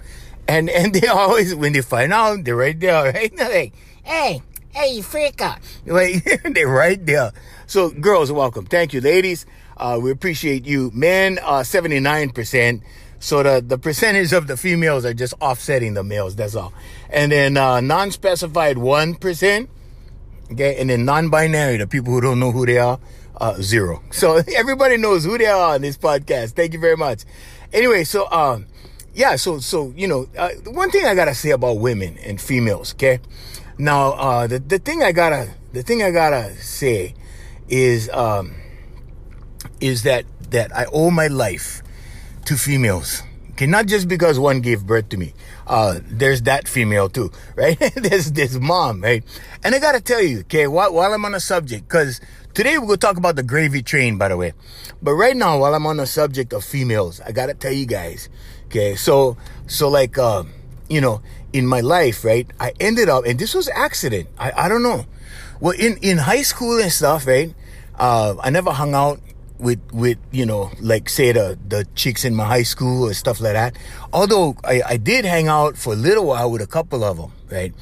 S1: And, and they always, when they find out, they're right there, right? They're like, hey, hey, freaka. Like, they're right there. So girls, welcome. Thank you, ladies. Uh, we appreciate you. Men, uh, 79%. So the, the percentage of the females are just offsetting the males. That's all. And then, uh, non-specified 1%. Okay. And then non-binary, the people who don't know who they are, uh, zero. So everybody knows who they are on this podcast. Thank you very much. Anyway, so, um, yeah, so, so, you know, uh, one thing I gotta say about women and females, okay? Now, uh, the, the thing I gotta, the thing I gotta say is, um, is that, that I owe my life to females. Okay, not just because one gave birth to me. Uh, there's that female too, right? there's this mom, right? And I gotta tell you, okay, while, while I'm on the subject, cause today we're gonna talk about the gravy train, by the way. But right now, while I'm on the subject of females, I gotta tell you guys, okay, so, so like, uh, you know, in my life, right, I ended up, and this was accident. I, I don't know. Well, in, in high school and stuff, right, uh, I never hung out with with you know like say the the chicks in my high school or stuff like that. Although I, I did hang out for a little while with a couple of them right?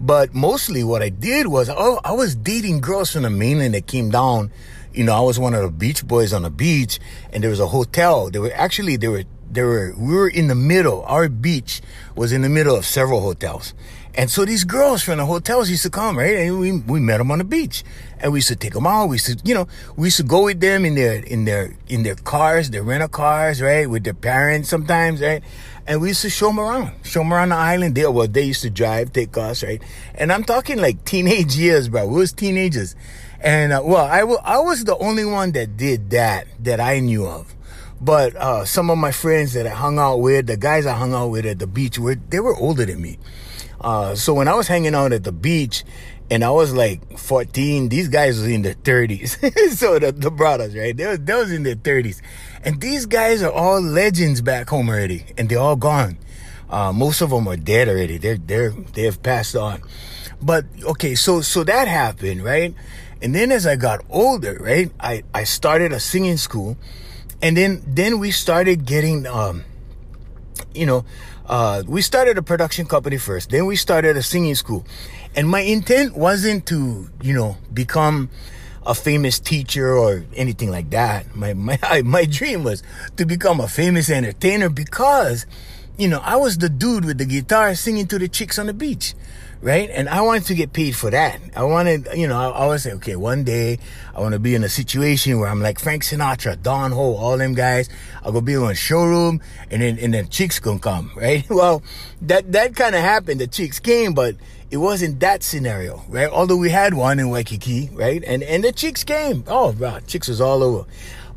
S1: But mostly what i did was oh i was dating girls from the mainland that came down. You know i was one of the beach boys on the beach and there was a hotel. There were actually there were there were we were in the middle. Our beach was in the middle of several hotels and so these girls from the hotels used to come, right? And we, we met them on the beach and we used to take them out. We used to, you know, we used to go with them in their, in their, in their cars, their rental cars, right? With their parents sometimes, right? And we used to show them around, show them around the island. They, well, they used to drive, take us, right? And I'm talking like teenage years, bro. We was teenagers. And, uh, well, I, w- I was the only one that did that, that I knew of. But, uh, some of my friends that I hung out with, the guys I hung out with at the beach were, they were older than me. Uh, so when I was hanging out at the beach and I was like 14, these guys was in their 30s. so the, the brothers, right? They was, they was in their 30s. And these guys are all legends back home already. And they're all gone. Uh, most of them are dead already. They're, they're, they have passed on. But okay, so, so that happened, right? And then as I got older, right, I, I started a singing school. And then, then we started getting, um, you know, uh, we started a production company first. Then we started a singing school. And my intent wasn't to, you know, become a famous teacher or anything like that. My, my, my dream was to become a famous entertainer because, you know, I was the dude with the guitar singing to the chicks on the beach right? And I wanted to get paid for that. I wanted, you know, I, always say, okay, one day I want to be in a situation where I'm like Frank Sinatra, Don Ho, all them guys. I'll go be in a showroom and then, and then chicks gonna come, right? Well, that, that kind of happened. The chicks came, but it wasn't that scenario, right? Although we had one in Waikiki, right? And, and the chicks came. Oh, wow, chicks was all over.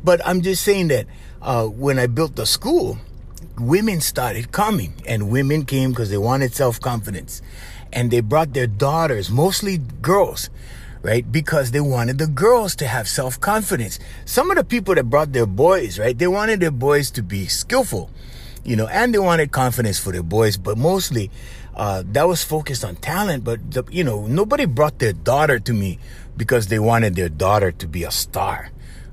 S1: But I'm just saying that, uh, when I built the school, women started coming and women came because they wanted self-confidence and they brought their daughters, mostly girls, right? Because they wanted the girls to have self confidence. Some of the people that brought their boys, right? They wanted their boys to be skillful, you know, and they wanted confidence for their boys, but mostly, uh, that was focused on talent. But, the, you know, nobody brought their daughter to me because they wanted their daughter to be a star.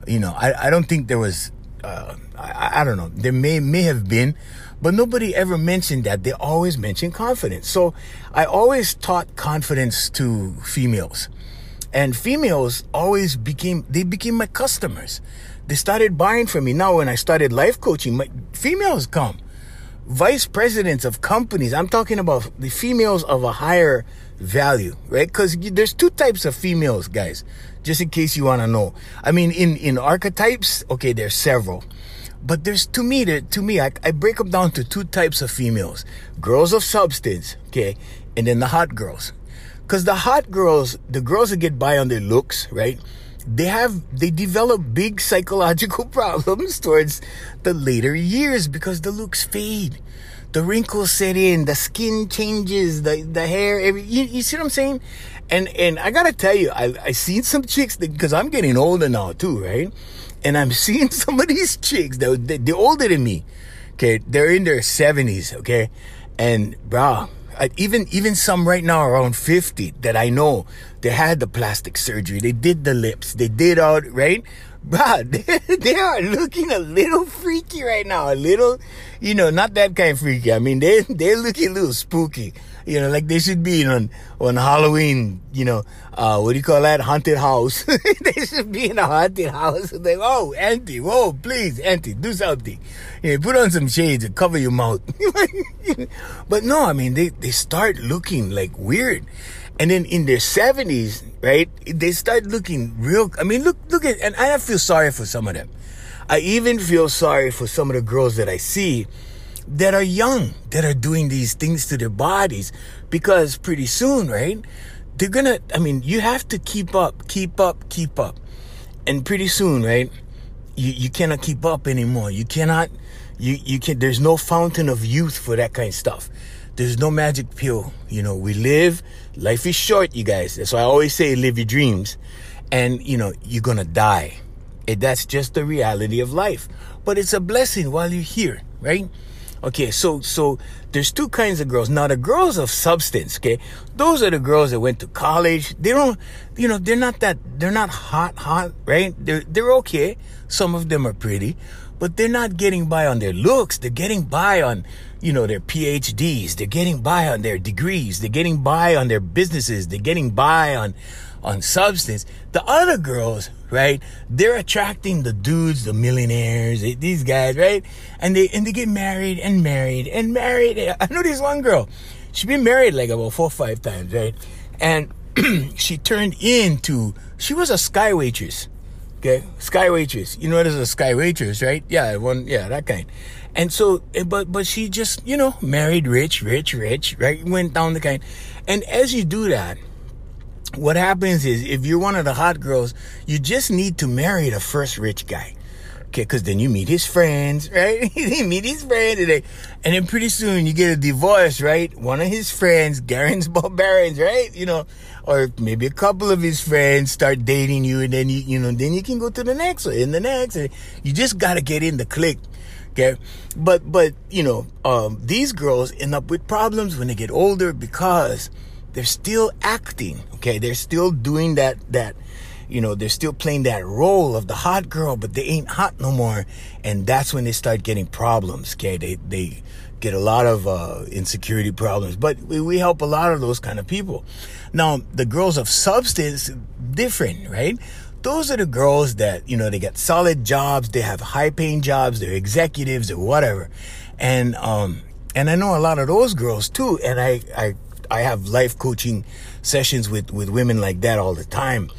S1: You know, I, I don't think there was, uh, I, I don't know, there may, may have been, but nobody ever mentioned that. They always mentioned confidence. So I always taught confidence to females. And females always became, they became my customers. they started buying from me. Now, when I started life coaching, my females come. Vice presidents of companies. I'm talking about the females of a higher value, right? Because there's two types of females, guys. Just in case you want to know. I mean, in in archetypes, okay, there's several, but there's to me, there, to me, I, I break them down to two types of females: girls of substance, okay, and then the hot girls. Because the hot girls, the girls that get by on their looks, right? They have they develop big psychological problems towards the later years because the looks fade the wrinkles set in, the skin changes, the the hair. Every, you, you see what I'm saying? And and I gotta tell you, I I seen some chicks because I'm getting older now too, right? And I'm seeing some of these chicks that they, they're older than me. Okay, they're in their 70s. Okay, and bro, I, even even some right now around 50 that I know they had the plastic surgery, they did the lips, they did all right bro, they, they are looking a little freaky right now. A little, you know, not that kind of freaky. I mean, they they're looking a little spooky. You know, like they should be on on Halloween. You know, uh, what do you call that? Haunted house. they should be in a haunted house. Like, oh, auntie, whoa, please, auntie, do something. Know, put on some shades and cover your mouth. but no, I mean, they they start looking like weird. And then in their 70s, right, they start looking real. I mean, look, look at, and I feel sorry for some of them. I even feel sorry for some of the girls that I see that are young, that are doing these things to their bodies because pretty soon, right, they're gonna, I mean, you have to keep up, keep up, keep up. And pretty soon, right, you, you cannot keep up anymore. You cannot, you, you can, there's no fountain of youth for that kind of stuff. There's no magic pill. You know, we live, life is short, you guys. That's why I always say live your dreams. And, you know, you're gonna die. And that's just the reality of life. But it's a blessing while you're here, right? Okay, so so there's two kinds of girls. Now the girls of substance, okay, those are the girls that went to college. They don't, you know, they're not that they're not hot, hot, right? They're they're okay. Some of them are pretty, but they're not getting by on their looks. They're getting by on you know, their PhDs. They're getting by on their degrees. They're getting by on their businesses. They're getting by on, on substance. The other girls, right? They're attracting the dudes, the millionaires, these guys, right? And they, and they get married and married and married. I know this one girl. She's been married like about four or five times, right? And she turned into, she was a sky waitress. Okay. Sky waitress. You know what is a sky waitress, right? Yeah. One, yeah, that kind. And so, eh, but, but she just, you know, married rich, rich, rich, right? Went down the kind. And as you do that, what happens is if you're one of the hot girls, you just need to marry the first rich guy. Okay, because then you meet his friends, right? you meet his friends, and, they, and then pretty soon you get a divorce, right? One of his friends, Garen's Barbarians, right? You know, or maybe a couple of his friends start dating you, and then you, you know, then you can go to the next one, and the next, and you just gotta get in the clique Okay. But, but, you know, um, these girls end up with problems when they get older because they're still acting. Okay. They're still doing that, that, you know, they're still playing that role of the hot girl, but they ain't hot no more. And that's when they start getting problems. Okay. They, they, get a lot of uh, insecurity problems, but we, we help a lot of those kind of people. Now, the girls of substance, different, right? those are the girls that, you know, they get solid jobs, they have high paying jobs, they're executives or whatever. And, um, and I know a lot of those girls too. And I, I, I have life coaching sessions with, with women like that all the time.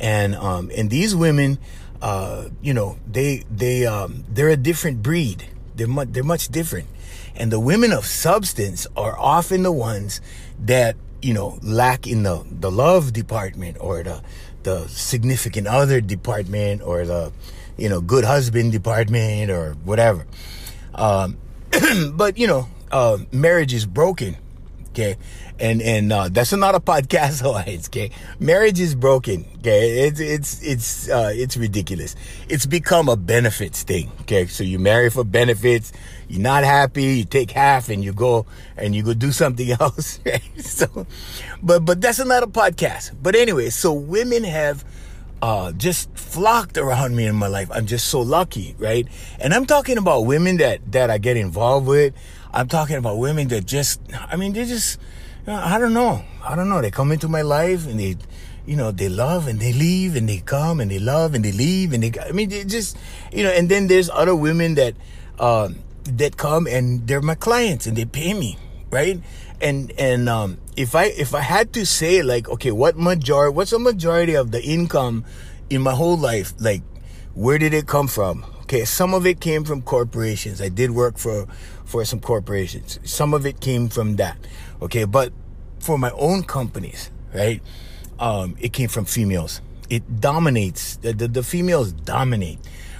S1: And, um, and these women, uh, you know, they, they, um, they're a different breed. They're much, they're much different. And the women of substance are often the ones that, you know, lack in the, the love department or the, the significant other department or the, you know, good husband department or whatever. Um, but you know, uh, marriage is broken. Okay. And, and, uh, that's not a podcast, alliance. Okay. Marriage is broken. Okay. It's, it's, it's, uh, it's ridiculous. It's become a benefits thing. Okay. So you marry for benefits. You're not happy. You take half and you go and you go do something else. Right. So, but, but that's not a podcast. But anyway, so women have, uh, just flocked around me in my life. I'm just so lucky, right? And I'm talking about women that, that I get involved with. I'm talking about women that just, I mean, they just, I don't know. I don't know. They come into my life and they, you know, they love and they leave and they come and they love and they leave and they, I mean, they just, you know, and then there's other women that, uh, that come and they're my clients and they pay me, right? And, and, um, if I, if I had to say like, okay, what majority, what's the majority of the income in my whole life? Like, where did it come from? Okay, some of it came from corporations. I did work for for some corporations. Some of it came from that. Okay, but for my own companies, right? Um, it came from females. It dominates. The, the, the females dominate.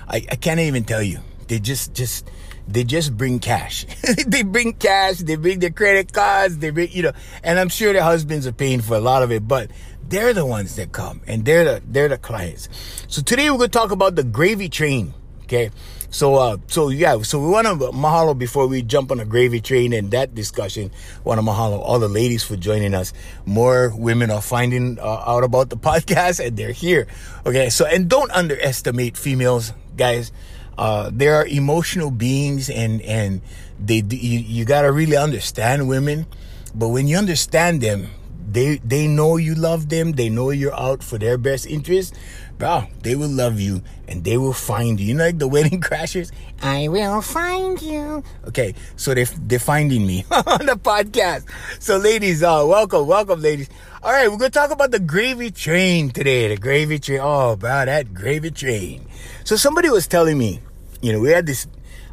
S1: I, I can't even tell you. They just just they just bring cash. they bring cash. They bring their credit cards. They bring you know, and I'm sure their husbands are paying for a lot of it, but they're the ones that come and they're the they're the clients. So today we're gonna talk about the gravy train. Okay. So, uh, so yeah, so we want to mahalo before we jump on a gravy train and that discussion. Want to mahalo all the ladies for joining us. More women are finding uh, out about the podcast and they're here. Okay. So, and don't underestimate females, guys. Uh, they are emotional beings and, and they, you, you got to really understand women. But when you understand them, they, they know you love them. They know you're out for their best interest bro, they will love you and they will find you. You know, like the wedding crashers? I will find you. Okay, so they, they're finding me on the podcast. So, ladies, uh, welcome, welcome, ladies. All right, we're to talk about the gravy train today. The gravy train. Oh, bro, that gravy train. So, somebody was telling me, you know, we had this,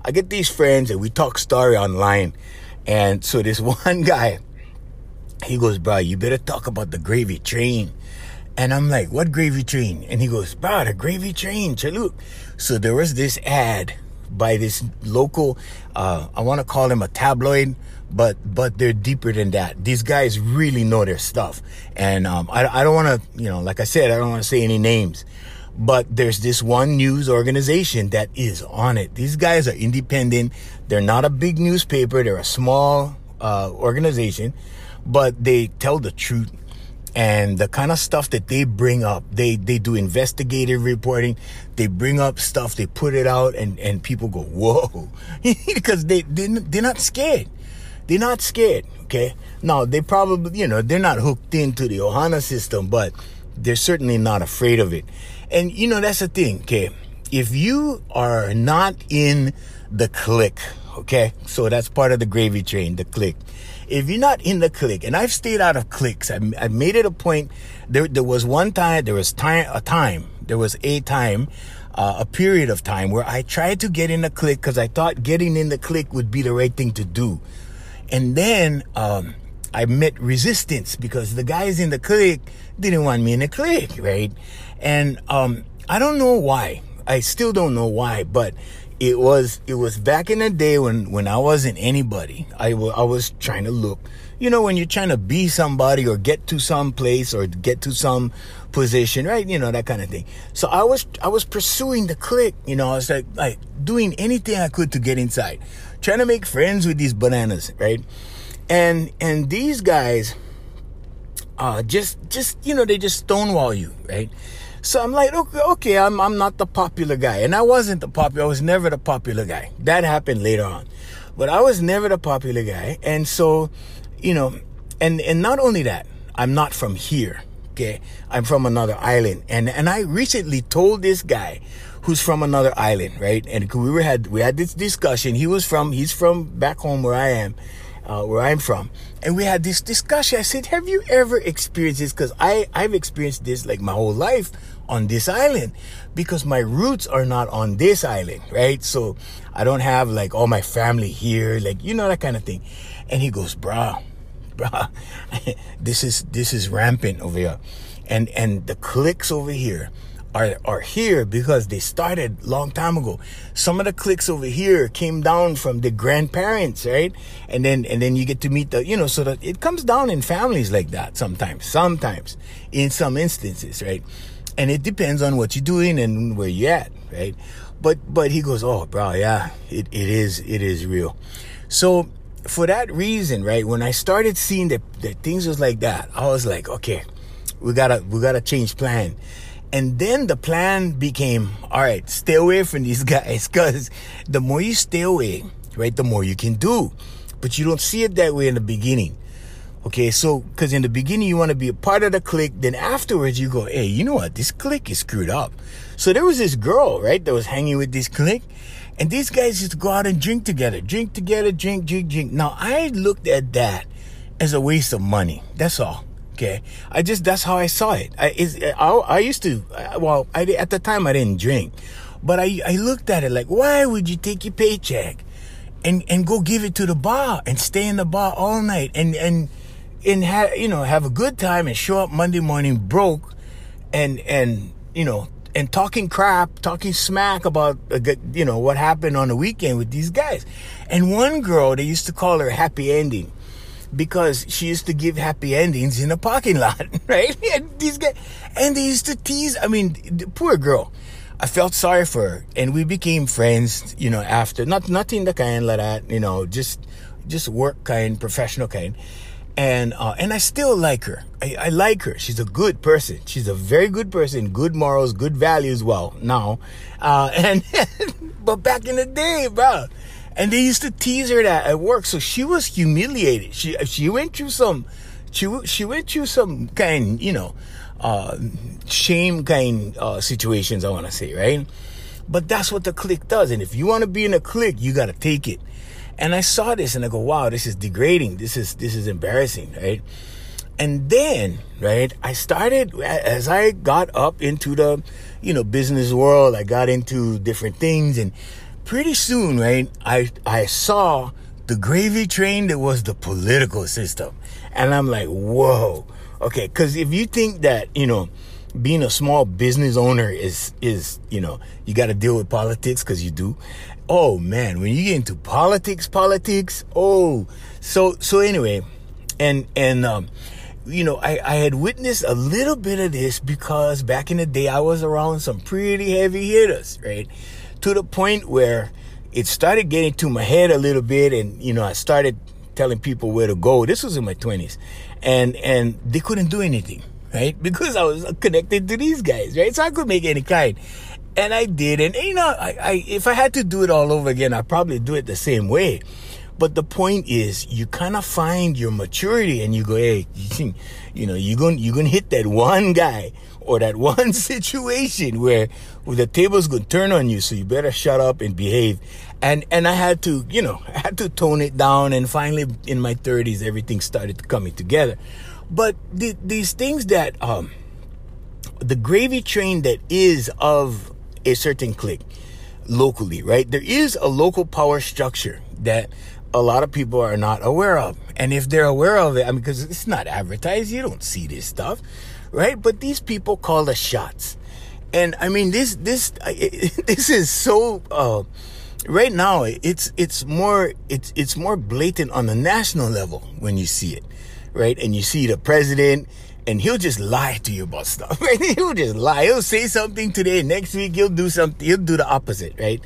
S1: I get these friends and we talk story online. And so, this one guy, he goes, bro, you better talk about the gravy train. And I'm like, what gravy train? And he goes, bro, the gravy train, Chalup. So there was this ad by this local, uh, I want to call him a tabloid, but, but they're deeper than that. These guys really know their stuff. And, um, I, I don't want to, you know, like I said, I don't want to say any names, but there's this one news organization that is on it. These guys are independent. They're not a big newspaper. They're a small, uh, organization, but they tell the truth and the kind of stuff that they bring up they they do investigative reporting. They bring up stuff they put it out and and people go whoa. Because they, they they're not scared. They're not scared okay? Now they probably you know they're not hooked into the ohana system but they're certainly not afraid of it. And you know that's the thing okay? If you are not in the click okay? So that's part of the gravy train the clique if you're not in the clique, and I've stayed out of cliques, I, I made it a point. There, there was one time, there was time, a time, there was a time, uh, a period of time where I tried to get in the clique because I thought getting in the clique would be the right thing to do. And then, um, I met resistance because the guys in the clique didn't want me in the clique, right? And, um, I don't know why. I still don't know why, but it was it was back in the day when when I wasn't anybody. I, w- I was trying to look. You know, when you're trying to be somebody or get to some place or get to some position, right? You know that kind of thing. So I was I was pursuing the click. You know, I was like like doing anything I could to get inside, trying to make friends with these bananas, right? And and these guys, uh, just just you know they just stonewall you, right? So I'm like, okay, okay, I'm I'm not the popular guy, and I wasn't the popular. I was never the popular guy. That happened later on, but I was never the popular guy, and so, you know, and and not only that, I'm not from here. Okay, I'm from another island, and and I recently told this guy who's from another island, right? And we were had we had this discussion. He was from he's from back home where I am, uh, where I'm from, and we had this discussion. I said, "Have you ever experienced this? Because I I've experienced this like my whole life on this island because my roots are not on this island, right? So I don't have like all my family here, like you know that kind of thing. And he goes, "Bruh, bruh, this is this is rampant over here." And and the cliques over here are are here because they started long time ago. Some of the cliques over here came down from the grandparents, right? And then and then you get to meet the you know so that it comes down in families like that sometimes. Sometimes in some instances, right? And it depends on what you're doing and where you're at, right? But but he goes, oh, bro, yeah, it, it is it is real. So for that reason, right, when I started seeing that, that things was like that, I was like, okay, we gotta we gotta change plan. And then the plan became, all right, stay away from these guys, because the more you stay away, right, the more you can do. But you don't see it that way in the beginning. Okay, so because in the beginning you want to be a part of the clique, then afterwards you go, hey, you know what? This clique is screwed up. So there was this girl, right, that was hanging with this clique, and these guys to go out and drink together, drink together, drink, drink, drink. Now I looked at that as a waste of money. That's all. Okay, I just that's how I saw it. I is I, I used to uh, well I at the time I didn't drink, but I I looked at it like why would you take your paycheck and and go give it to the bar and stay in the bar all night and and and have you know have a good time and show up Monday morning broke, and and you know and talking crap, talking smack about you know what happened on the weekend with these guys. And one girl, they used to call her Happy Ending because she used to give happy endings in the parking lot, right? And these guys, and they used to tease. I mean, the poor girl. I felt sorry for her, and we became friends. You know, after not nothing the kind like that. You know, just just work kind, professional kind and uh, and I still like her. I, I, like her. She's a good person. She's a very good person. Good morals, good values. Well, now, uh, and but back in the day, bro, and they used to tease her that at work. So she was humiliated. She she went through some, she she went through some kind, you know, uh, shame kind uh, situations. I want to say, right? But that's what the clique does. And if you want to be in a clique, you got to take it. And I saw this and I go, wow, this is degrading. This is, this is embarrassing, right? And then, right, I started, as I got up into the, you know, business world, I got into different things and pretty soon, right, I, I saw the gravy train that was the political system. And I'm like, whoa. Okay. Cause if you think that, you know, being a small business owner is, is, you know, you got to deal with politics because you do oh man, when you get into politics, politics, oh, so so anyway, and and um, you know, I I had witnessed a little bit of this because back in the day I was around some pretty heavy hitters, right? To the point where it started getting to my head a little bit, and you know, I started telling people where to go. This was in my twenties, and and they couldn't do anything right? Because I was connected to these guys, right? So I could make any kind and I did. And you know, I, I if I had to do it all over again, I'd probably do it the same way. But the point is, you kind of find your maturity, and you go, hey, you, know, you're going you're gonna hit that one guy or that one situation where, where the table's gonna turn on you. So you better shut up and behave. And and I had to, you know, I had to tone it down. And finally, in my 30s, everything started coming together. But the, these things that um, the gravy train that is of a certain clique locally, right? There is a local power structure that a lot of people are not aware of. And if they're aware of it, I mean, because it's not advertised, you don't see this stuff, right? But these people call the shots. And I mean, this, this, this is so, uh, right now, it's, it's more, it's, it's more blatant on the national level when you see it, right? And you see the president, and he'll just lie to you about stuff. Right? He'll just lie. He'll say something today, next week he'll do something. He'll do the opposite, right?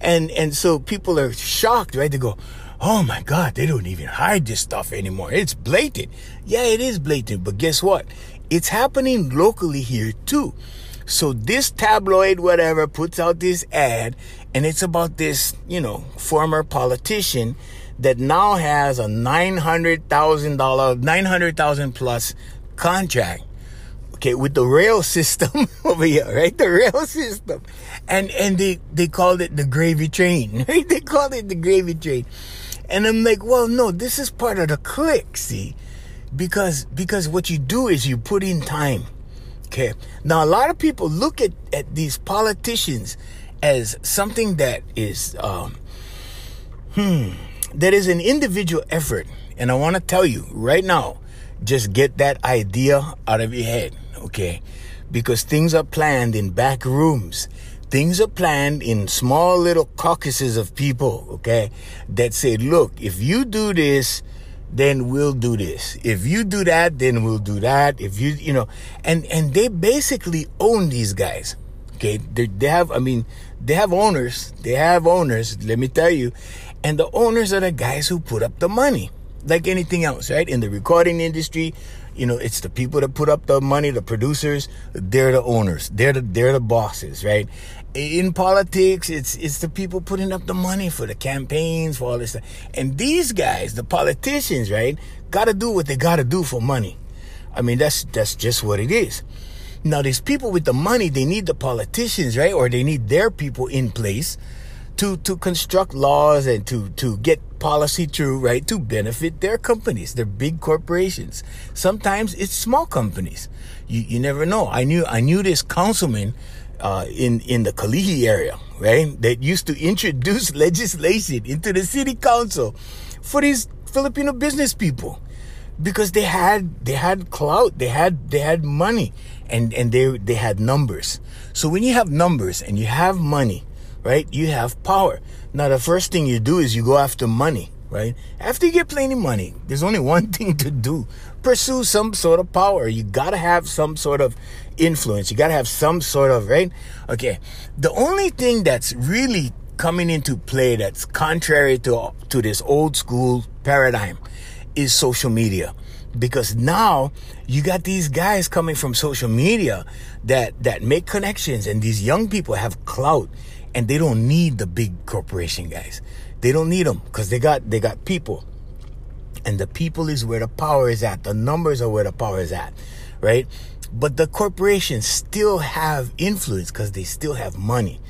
S1: And and so people are shocked, right? They go, "Oh my God, they don't even hide this stuff anymore. It's blatant." Yeah, it is blatant, but guess what? It's happening locally here too. So this tabloid, whatever, puts out this ad, and it's about this, you know, former politician that now has a nine hundred thousand dollar, nine hundred thousand plus contract. Okay with the rail system over here right? The rail system. And and they they called it the gravy train right? They called it the gravy train. And i'm like well no this is part of the click see? Because because what you do is you put in time okay? Now a lot of people look at at these politicians as something that is um hmm that is an individual effort. And i want to tell you right now just get that idea out of your head, okay? Because things are planned in back rooms. Things are planned in small little caucuses of people, okay? That say, look, if you do this, then we'll do this. If you do that, then we'll do that. If you, you know, and, and they basically own these guys. Okay. They, they have, I mean, they have owners. They have owners, let me tell you. And the owners are the guys who put up the money like anything else, right? In the recording industry, You know, it's the people that put up the money, the producers, they're the owners. They're the they're the bosses, right? In politics, it's it's the people putting up the money for the campaigns, for all this stuff. And these guys, the politicians, right, gotta do what they gotta do for money. I mean, that's that's just what it is. Now, these people with the money, they need the politicians, right? Or they need their people in place to to construct laws and to to get policy through, right, to benefit their companies, their big corporations. Sometimes it's small companies. You you never know. I knew I knew this councilman uh, in in the Kalihi area, right, that used to introduce legislation into the city council for these Filipino business people because they had they had clout, they had they had money, and and they they had numbers. So when you have numbers and you have money right? You have power. Now, the first thing you do is you go after money, right? After you get plenty of money, there's only one thing to do pursue some sort of power. You gotta have some sort of influence. You gotta have some sort of, right? Okay. The only thing that's really coming into play that's contrary to, to this old school paradigm is social media because now you got these guys coming from social media that that make connections and these young people have clout and they don't need the big corporation guys. They don't need them because they got they got people, and the people is where the power is at. The numbers are where the power is at, right? But the corporations still have influence because they still have money.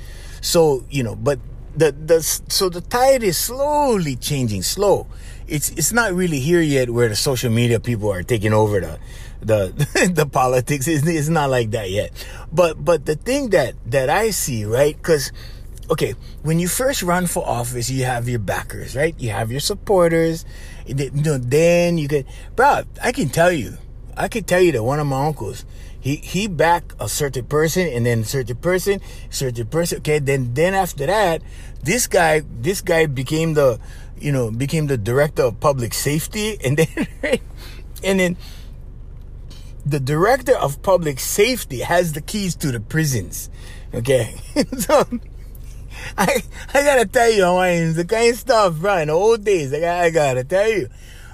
S1: So you know, but the the so the tide is slowly changing, slow. It's it's not really here yet where the social media people are taking over the the the politics. It's, it's not like that yet. But but the thing that that I see, right? Because okay, when you first run for office, you have your backers, right? You have your supporters. You know, then you get, bro. I can tell you, I can tell you that one of my uncles, he he backed a certain person, and then certain person, certain person. Okay, then then after that, this guy this guy became the, you know, became the director of public safety, and then and then the director of public safety has the keys to the prisons. Okay. so I I gotta tell you, Hawaiians, the kind of stuff, bro, in the old days, I gotta, I gotta tell you.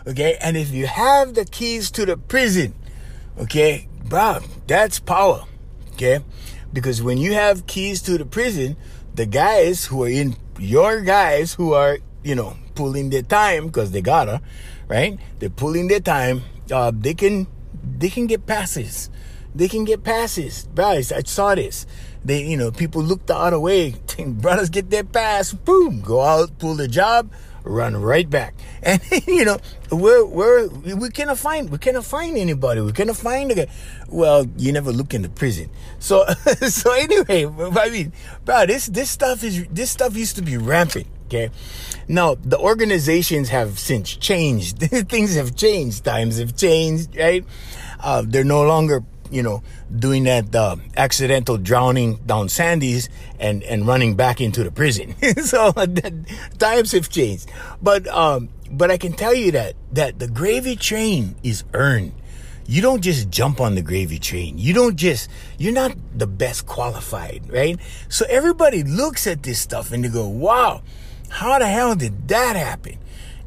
S1: Okay, and if you have the keys to the prison, okay, bro, that's power. Okay? Because when you have keys to the prison, the guys who are in your guys who are, you know, pulling their time because they gotta, right? They're pulling their time. Uh, they can they can get passes. They can get passes. Guys, I saw this. They, you know, people look the other way. Brothers get their pass, boom, go out, pull the job, run right back. And you know, we're we're we cannot find we cannot find anybody. We cannot find a guy. Well, you never look in the prison. So so anyway, I mean, bro, this this stuff is this stuff used to be rampant. Okay. Now, the organizations have since changed. Things have changed. Times have changed, right? Uh, they're no longer, you know, doing that uh, accidental drowning down Sandy's and, and running back into the prison. so times have changed. But, um, but I can tell you that, that the gravy train is earned. You don't just jump on the gravy train. You don't just, you're not the best qualified, right? So everybody looks at this stuff and they go, wow, how the hell did that happen?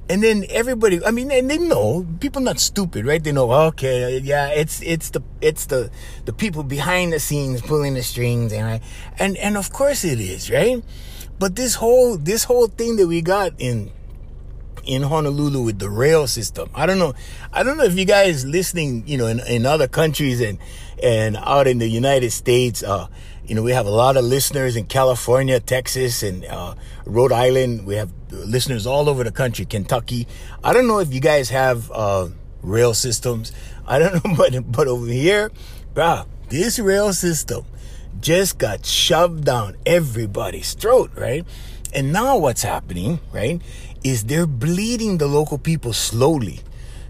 S1: And then everybody, I mean, and they know people not stupid, right? They know, okay, yeah, it's it's the it's the the people behind the scenes pulling the strings, and I, and and of course it is, right? But this whole this whole thing that we got in in Honolulu with the rail system, I don't know, I don't know if you guys listening, you know, in, in other countries and and out in the United States, uh, you know, we have a lot of listeners in California, Texas, and uh, Rhode Island. We have listeners all over the country, Kentucky. I don't know if you guys have uh, rail systems. I don't know, but but over here, bro, this rail system just got shoved down everybody's throat, right? And now what's happening, right, is they're bleeding the local people slowly.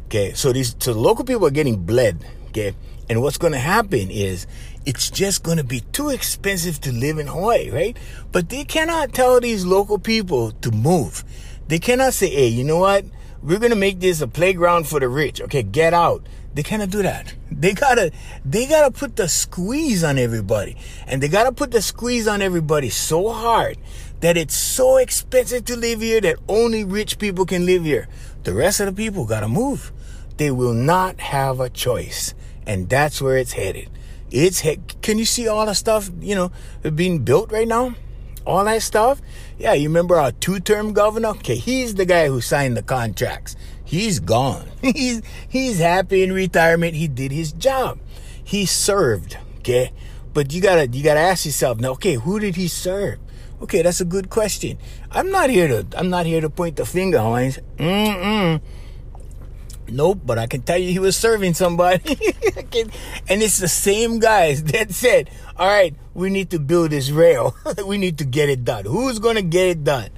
S1: Okay, so these so the local people are getting bled. Okay, and what's going to happen is it's just going to be too expensive to live in Hawaii, right? But they cannot tell these local people to move. They cannot say, hey, you know what? We're going to make this a playground for the rich. Okay, get out. They cannot do that. They gotta, they gotta put the squeeze on everybody. And they gotta put the squeeze on everybody so hard that it's so expensive to live here that only rich people can live here. The rest of the people gotta move they will not have a choice. And that's where it's headed. It's he- can you see all the stuff, you know, being built right now? All that stuff? Yeah, you remember our two-term governor? Okay, he's the guy who signed the contracts. He's gone. he's he's happy in retirement. He did his job. He served, okay? But you gotta you gotta ask yourself now, okay, who did he serve? Okay, that's a good question. I'm not here to I'm not here to point the finger, Hines. Mm-mm. Nope, but I can tell you he was serving somebody. and it's the same guys that said, all right, we need to build this rail. we need to get it done. Who's going to get it done?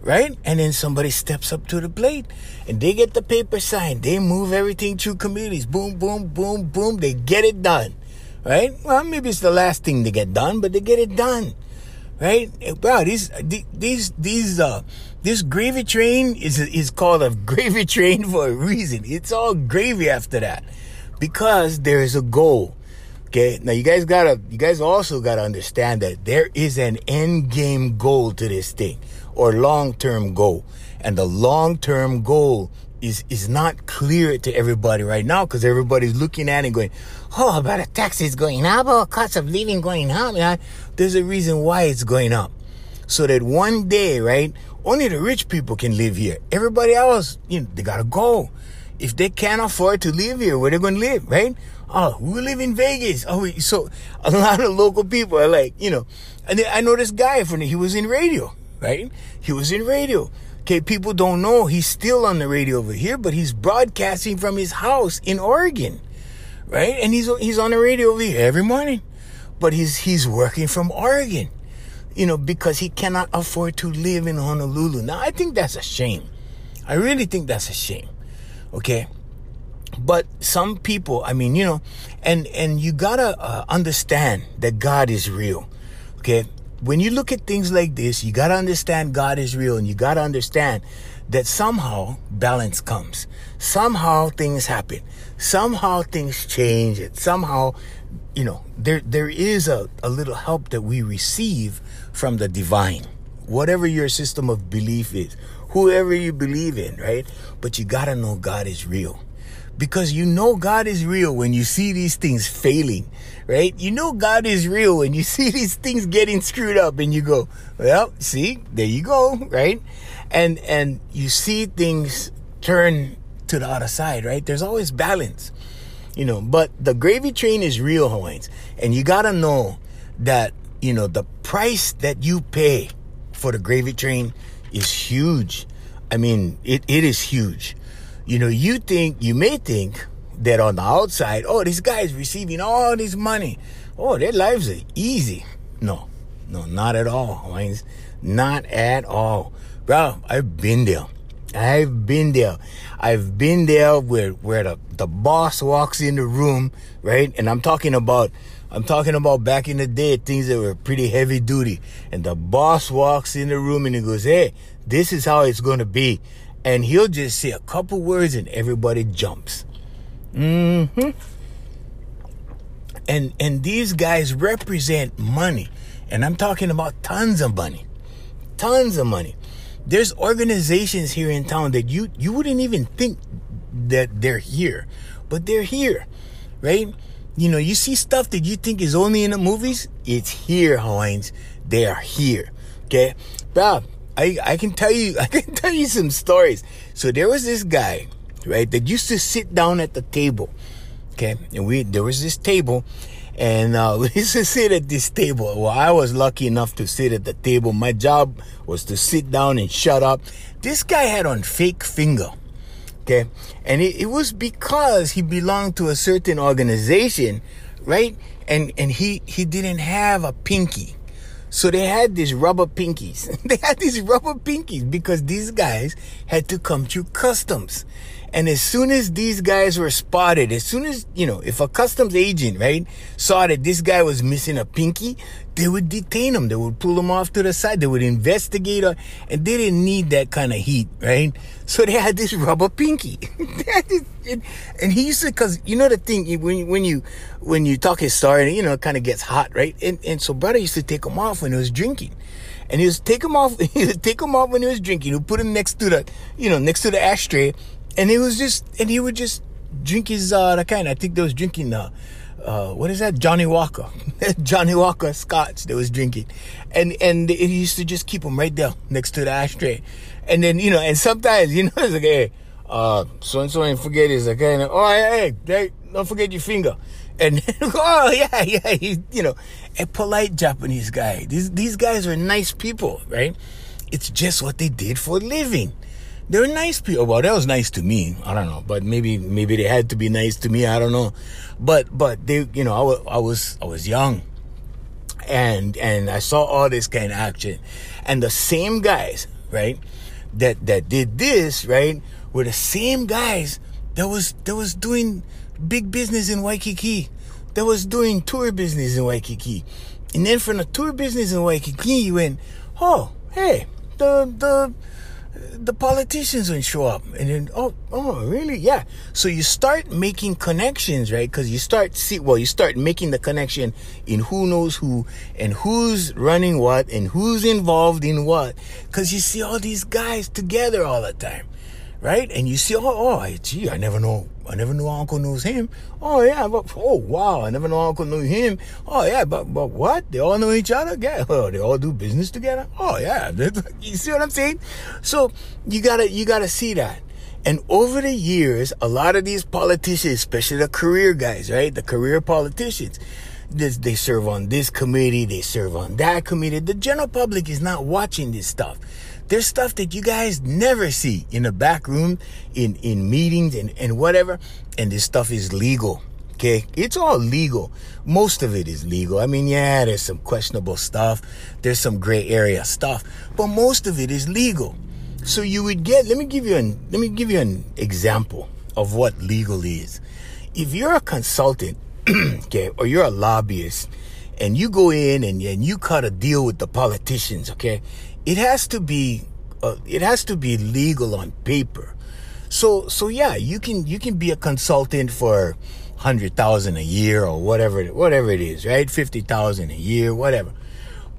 S1: Right? And then somebody steps up to the plate and they get the paper signed. They move everything through committees. Boom, boom, boom, boom. They get it done. Right? Well, maybe it's the last thing to get done, but they get it done. Right? Wow, these, these, these, uh, this gravy train is is called a gravy train for a reason. It's all gravy after that because there is a goal. Okay, now you guys gotta, you guys also gotta understand that there is an end game goal to this thing or long term goal, and the long term goal is is not clear to everybody right now because everybody's looking at it and going, oh, about a taxes going up, or cost of living going up. There's a reason why it's going up, so that one day, right, only the rich people can live here. Everybody else, you know, they gotta go. If they can't afford to live here, where they gonna live, right? Oh, we live in Vegas. Oh, so a lot of local people are like, you know, and I know this guy from he was in radio, right? He was in radio. Okay, people don't know he's still on the radio over here, but he's broadcasting from his house in Oregon, right? And he's he's on the radio over here every morning, but he's he's working from Oregon you know, because he cannot afford to live in Honolulu. Now, I think that's a shame. I really think that's a shame. Okay. But some people, I mean, you know, and, and you gotta uh, understand that God is real. Okay. When you look at things like this, you gotta understand God is real and you gotta understand that somehow balance comes. Somehow things happen. Somehow things change. It somehow, you know, there, there is a, a little help that we receive from the divine, whatever your system of belief is, whoever you believe in, right? But you gotta know God is real. Because you know God is real when you see these things failing, right? You know God is real when you see these things getting screwed up and you go, well, see, there you go, right? And, and you see things turn to the other side, right? There's always balance, you know, but the gravy train is real, Hawaiians. And you gotta know that you know, the price that you pay for the gravy train is huge. I mean, it, it is huge. You know, you think, you may think that on the outside, oh, this guy is receiving all this money. Oh, their lives are easy. No, no, not at all, Hawaiians. Not at all. Bro, I've been there. I've been there. I've been there where, where the, the boss walks in the room, right? And I'm talking about I'm talking about back in the day, things that were pretty heavy duty. And the boss walks in the room and he goes, Hey, this is how it's going to be. And he'll just say a couple words and everybody jumps. Mm-hmm. And, and these guys represent money. And I'm talking about tons of money. Tons of money. There's organizations here in town that you, you wouldn't even think that they're here, but they're here, right? You know, you see stuff that you think is only in the movies. It's here, Hawaiians. They are here. Okay, Bob. I I can tell you I can tell you some stories. So there was this guy, right, that used to sit down at the table. Okay, and we there was this table, and uh, we used to sit at this table. Well, I was lucky enough to sit at the table. My job was to sit down and shut up. This guy had on fake finger. Okay. And it, it was because he belonged to a certain organization, right? And, and he, he didn't have a pinky. So they had these rubber pinkies. they had these rubber pinkies because these guys had to come through customs. And as soon as these guys were spotted, as soon as, you know, if a customs agent, right, saw that this guy was missing a pinky, they would detain him. They would pull him off to the side. They would investigate her. And they didn't need that kind of heat, right? So they had this rubber pinky. and he used to, cause you know the thing, when, when you, when you talk his story, you know, it kind of gets hot, right? And, and so brother used to take him off when he was drinking and he was take him off. He would take him off when he was drinking. He would put him next to the, you know, next to the ashtray, and it was just, and he would just drink his uh, the kind. I think they was drinking uh, uh, what is that? Johnnie Walker, Johnnie Walker Scotch. They was drinking, and and he used to just keep them right there next to the ashtray, and then you know, and sometimes you know, it's like, hey, uh, so and so ain't forget his okay. And, oh, hey, hey, don't forget your finger. And oh yeah, yeah, he, you know, a polite Japanese guy. These these guys are nice people, right? It's just what they did for a living. They're nice people. Well, that was nice to me. I don't know, but maybe maybe they had to be nice to me. I don't know, but but they, you know, I was I was I was young, and and I saw all this kind of action, and the same guys, right, that that did this, right, were the same guys that was that was doing big business in Waikiki, that was doing tour business in Waikiki, and then from the tour business in Waikiki, you went, oh, hey, the the the politicians would show up. And then oh oh really? Yeah. So you start making connections right? Because you start see well you start making the connection in who knows who and who's running what and who's involved in what. Because you see all these guys together all the time right? And you see, oh, oh, gee, I never know, I never knew Uncle knows him. Oh yeah, but oh wow, I never know Uncle knew him. Oh yeah, but but what? They all know each other? Yeah, oh, they all do business together. Oh yeah, you see what I'm saying? So you gotta you gotta see that. And over the years, a lot of these politicians, especially the career guys, right? The career politicians, this, they serve on this committee, they serve on that committee. The general public is not watching this stuff. There's stuff that you guys never see in the back room, in, in meetings and, and whatever. And this stuff is legal. Okay. It's all legal. Most of it is legal. I mean, yeah, there's some questionable stuff. There's some gray area stuff, but most of it is legal. So you would get, let me give you an, let me give you an example of what legal is. If you're a consultant, okay, or you're a lobbyist and you go in and, and you cut a deal with the politicians, okay, it has to be uh, it has to be legal on paper. So so yeah, you can you can be a consultant for hundred thousand a year or whatever whatever it is, right? Fifty thousand a year, whatever.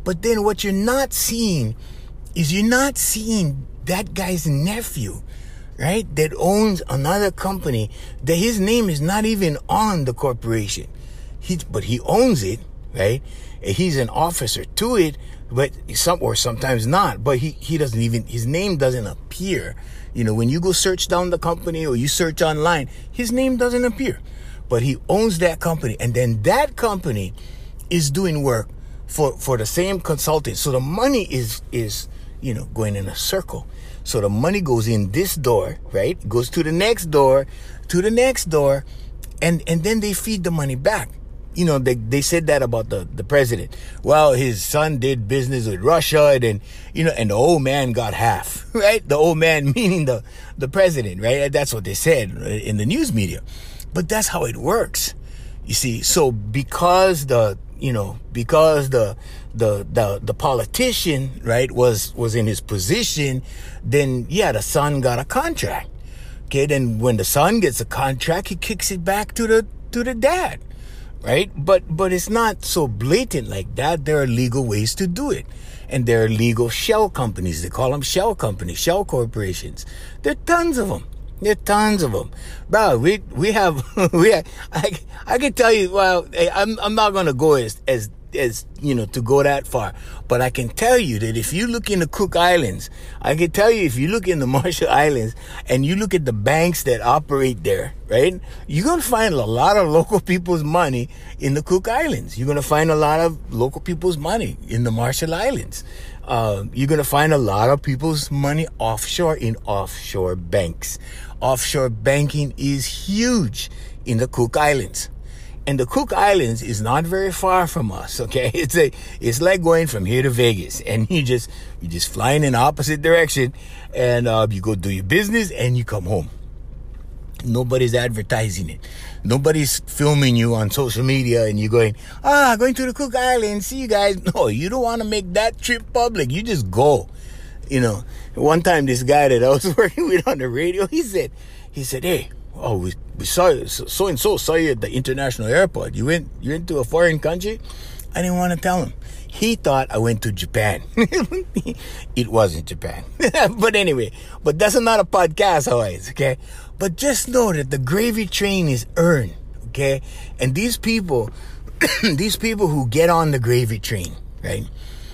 S1: But then what you're not seeing is you're not seeing that guy's nephew, right? That owns another company that his name is not even on the corporation. He but he owns it, right? And he's an officer to it, but some or sometimes not but he he doesn't even his name doesn't appear. You know when you go search down the company or you search online his name doesn't appear. But he owns that company and then that company is doing work for for the same consultant. So the money is is you know going in a circle. So the money goes in this door right? Goes to the next door to the next door and and then they feed the money back you know, they, they said that about the, the president. Well, his son did business with Russia and then, you know, and the old man got half, right? The old man meaning the, the president, right? That's what they said in the news media. But that's how it works. You see, so because the, you know, because the, the, the, the politician, right, was, was in his position, then yeah, the son got a contract. Okay. Then when the son gets a contract, he kicks it back to the, to the dad right? But but it's not so blatant like that. There are legal ways to do it. And there are legal shell companies. They call them shell companies, shell corporations. There are tons of them. There are tons of them. Bro, we we have we have, I I can tell you well, I'm I'm not to go as as as you know to go that far. But i can tell you that if you look in the cook islands i can tell you if you look in the marshall islands and you look at the banks that operate there right you're going to find a lot of local people's money in the cook islands. You're going to find a lot of local people's money in the marshall islands. Uh, you're going to find a lot of people's money offshore in offshore banks. Offshore banking is huge in the cook islands and the Cook Islands is not very far from us. Okay, it's a it's like going from here to Vegas, and you just you just flying in opposite direction, and uh, you go do your business and you come home. Nobody's advertising it. Nobody's filming you on social media and you're going, ah, going to the Cook Islands. See you guys. No, you don't want to make that trip public. You just go. You know, one time this guy that I was working with on the radio, he said, he said, hey, oh, we, we saw so and so saw you at the international airport. You went, you went to a foreign country? I didn't want to tell him. He thought I went to Japan. it wasn't Japan. but anyway, but that's not a podcast, always, okay? But just know that the gravy train is earned, okay? And these people, these people who get on the gravy train, right?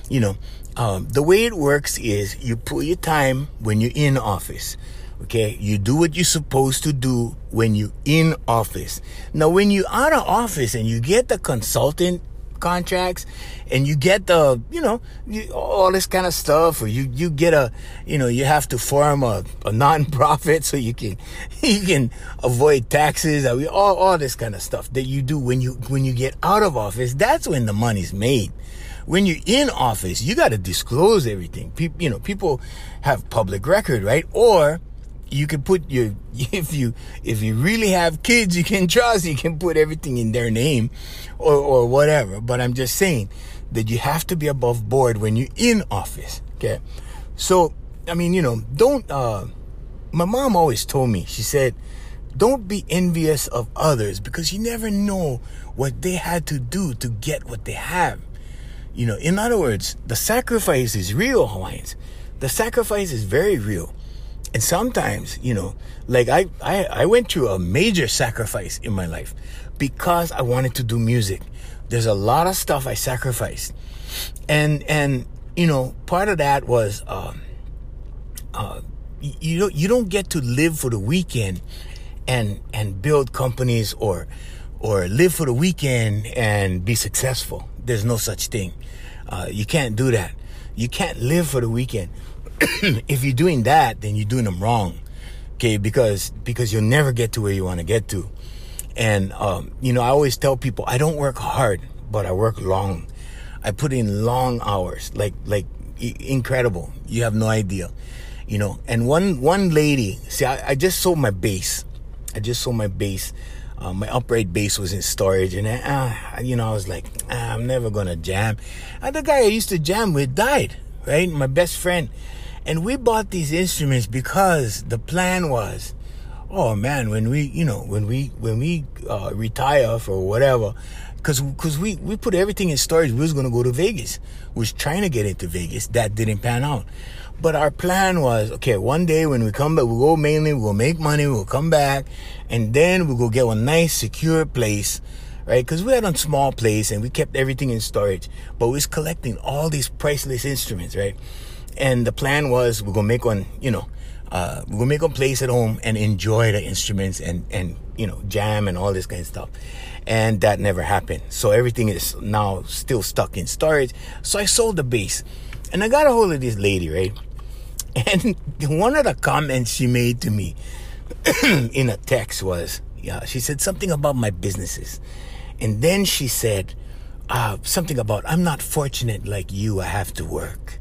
S1: You know, um, the way it works is you put your time when you're in office. Okay, you do what you're supposed to do when you're in office. Now, when you're out of office and you get the consultant contracts and you get the, you know, you, all this kind of stuff, or you, you get a, you know, you have to form a, a non-profit so you can, you can avoid taxes, all, all this kind of stuff that you do when you, when you get out of office. That's when the money's made when you're in office, you got to disclose everything. People, you know, people have public record, right? Or you can put your if you if you really have kids you can trust you can put everything in their name or or whatever. But i'm just saying that you have to be above board when you're in office okay? So i mean you know don't uh my mom always told me she said don't be envious of others because you never know what they had to do to get what they have. You know in other words the sacrifice is real hawaiians. The sacrifice is very real and sometimes, you know, like I, I, I went through a major sacrifice in my life because I wanted to do music. There's a lot of stuff I sacrificed. And, and, you know, part of that was, um, uh, you don't, you don't get to live for the weekend and, and build companies or, or live for the weekend and be successful. There's no such thing. Uh, you can't do that. You can't live for the weekend. if you're doing that, then you're doing them wrong. Okay, because because you'll never get to where you want to get to. And um, you know, I always tell people I don't work hard, but I work long. I put in long hours, like like incredible. You have no idea, you know. And one one lady, see, I, I just sold my bass. I just sold my bass. Uh, my upright bass was in storage, and uh, you know, I was like, ah, I'm never gonna jam. And the guy I used to jam with died, right? My best friend. And we bought these instruments because the plan was, oh man, when we, you know, when we, when we uh, retire for whatever, because because we we put everything in storage. We was gonna go to Vegas. We was trying to get into Vegas. That didn't pan out. But our plan was okay. One day when we come back, we'll go mainly. We'll make money. We'll come back, and then we'll go get a nice, secure place, right? Because we had a small place and we kept everything in storage. But we was collecting all these priceless instruments, right? And the plan was we're gonna make one, you know, uh, we're gonna make one place at home and enjoy the instruments and and you know jam and all this kind of stuff. And that never happened. So everything is now still stuck in storage. So I sold the bass, and I got a hold of this lady, right? And one of the comments she made to me in a text was, yeah, she said something about my businesses. And then she said uh, something about, I'm not fortunate like you, I have to work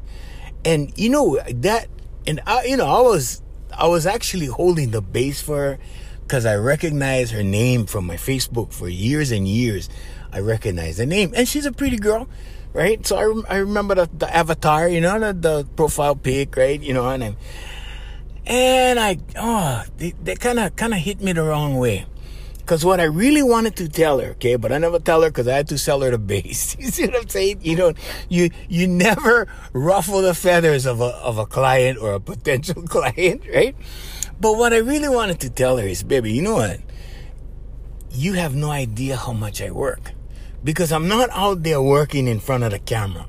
S1: and you know that and I, you know i was i was actually holding the bass for her because i recognized her name from my facebook for years and years. I recognized the name and she's a pretty girl right? So i, I remember the, the avatar you know the, the profile pic right? You know and and i oh they, they kind of kind of hit me the wrong way because what I really wanted to tell her, okay, but I never tell her because I had to sell her the bass. you see what I'm saying? You don't, you, you never ruffle the feathers of a, of a client or a potential client, right? But what I really wanted to tell her is, baby, you know what? You have no idea how much I work because I'm not out there working in front of the camera.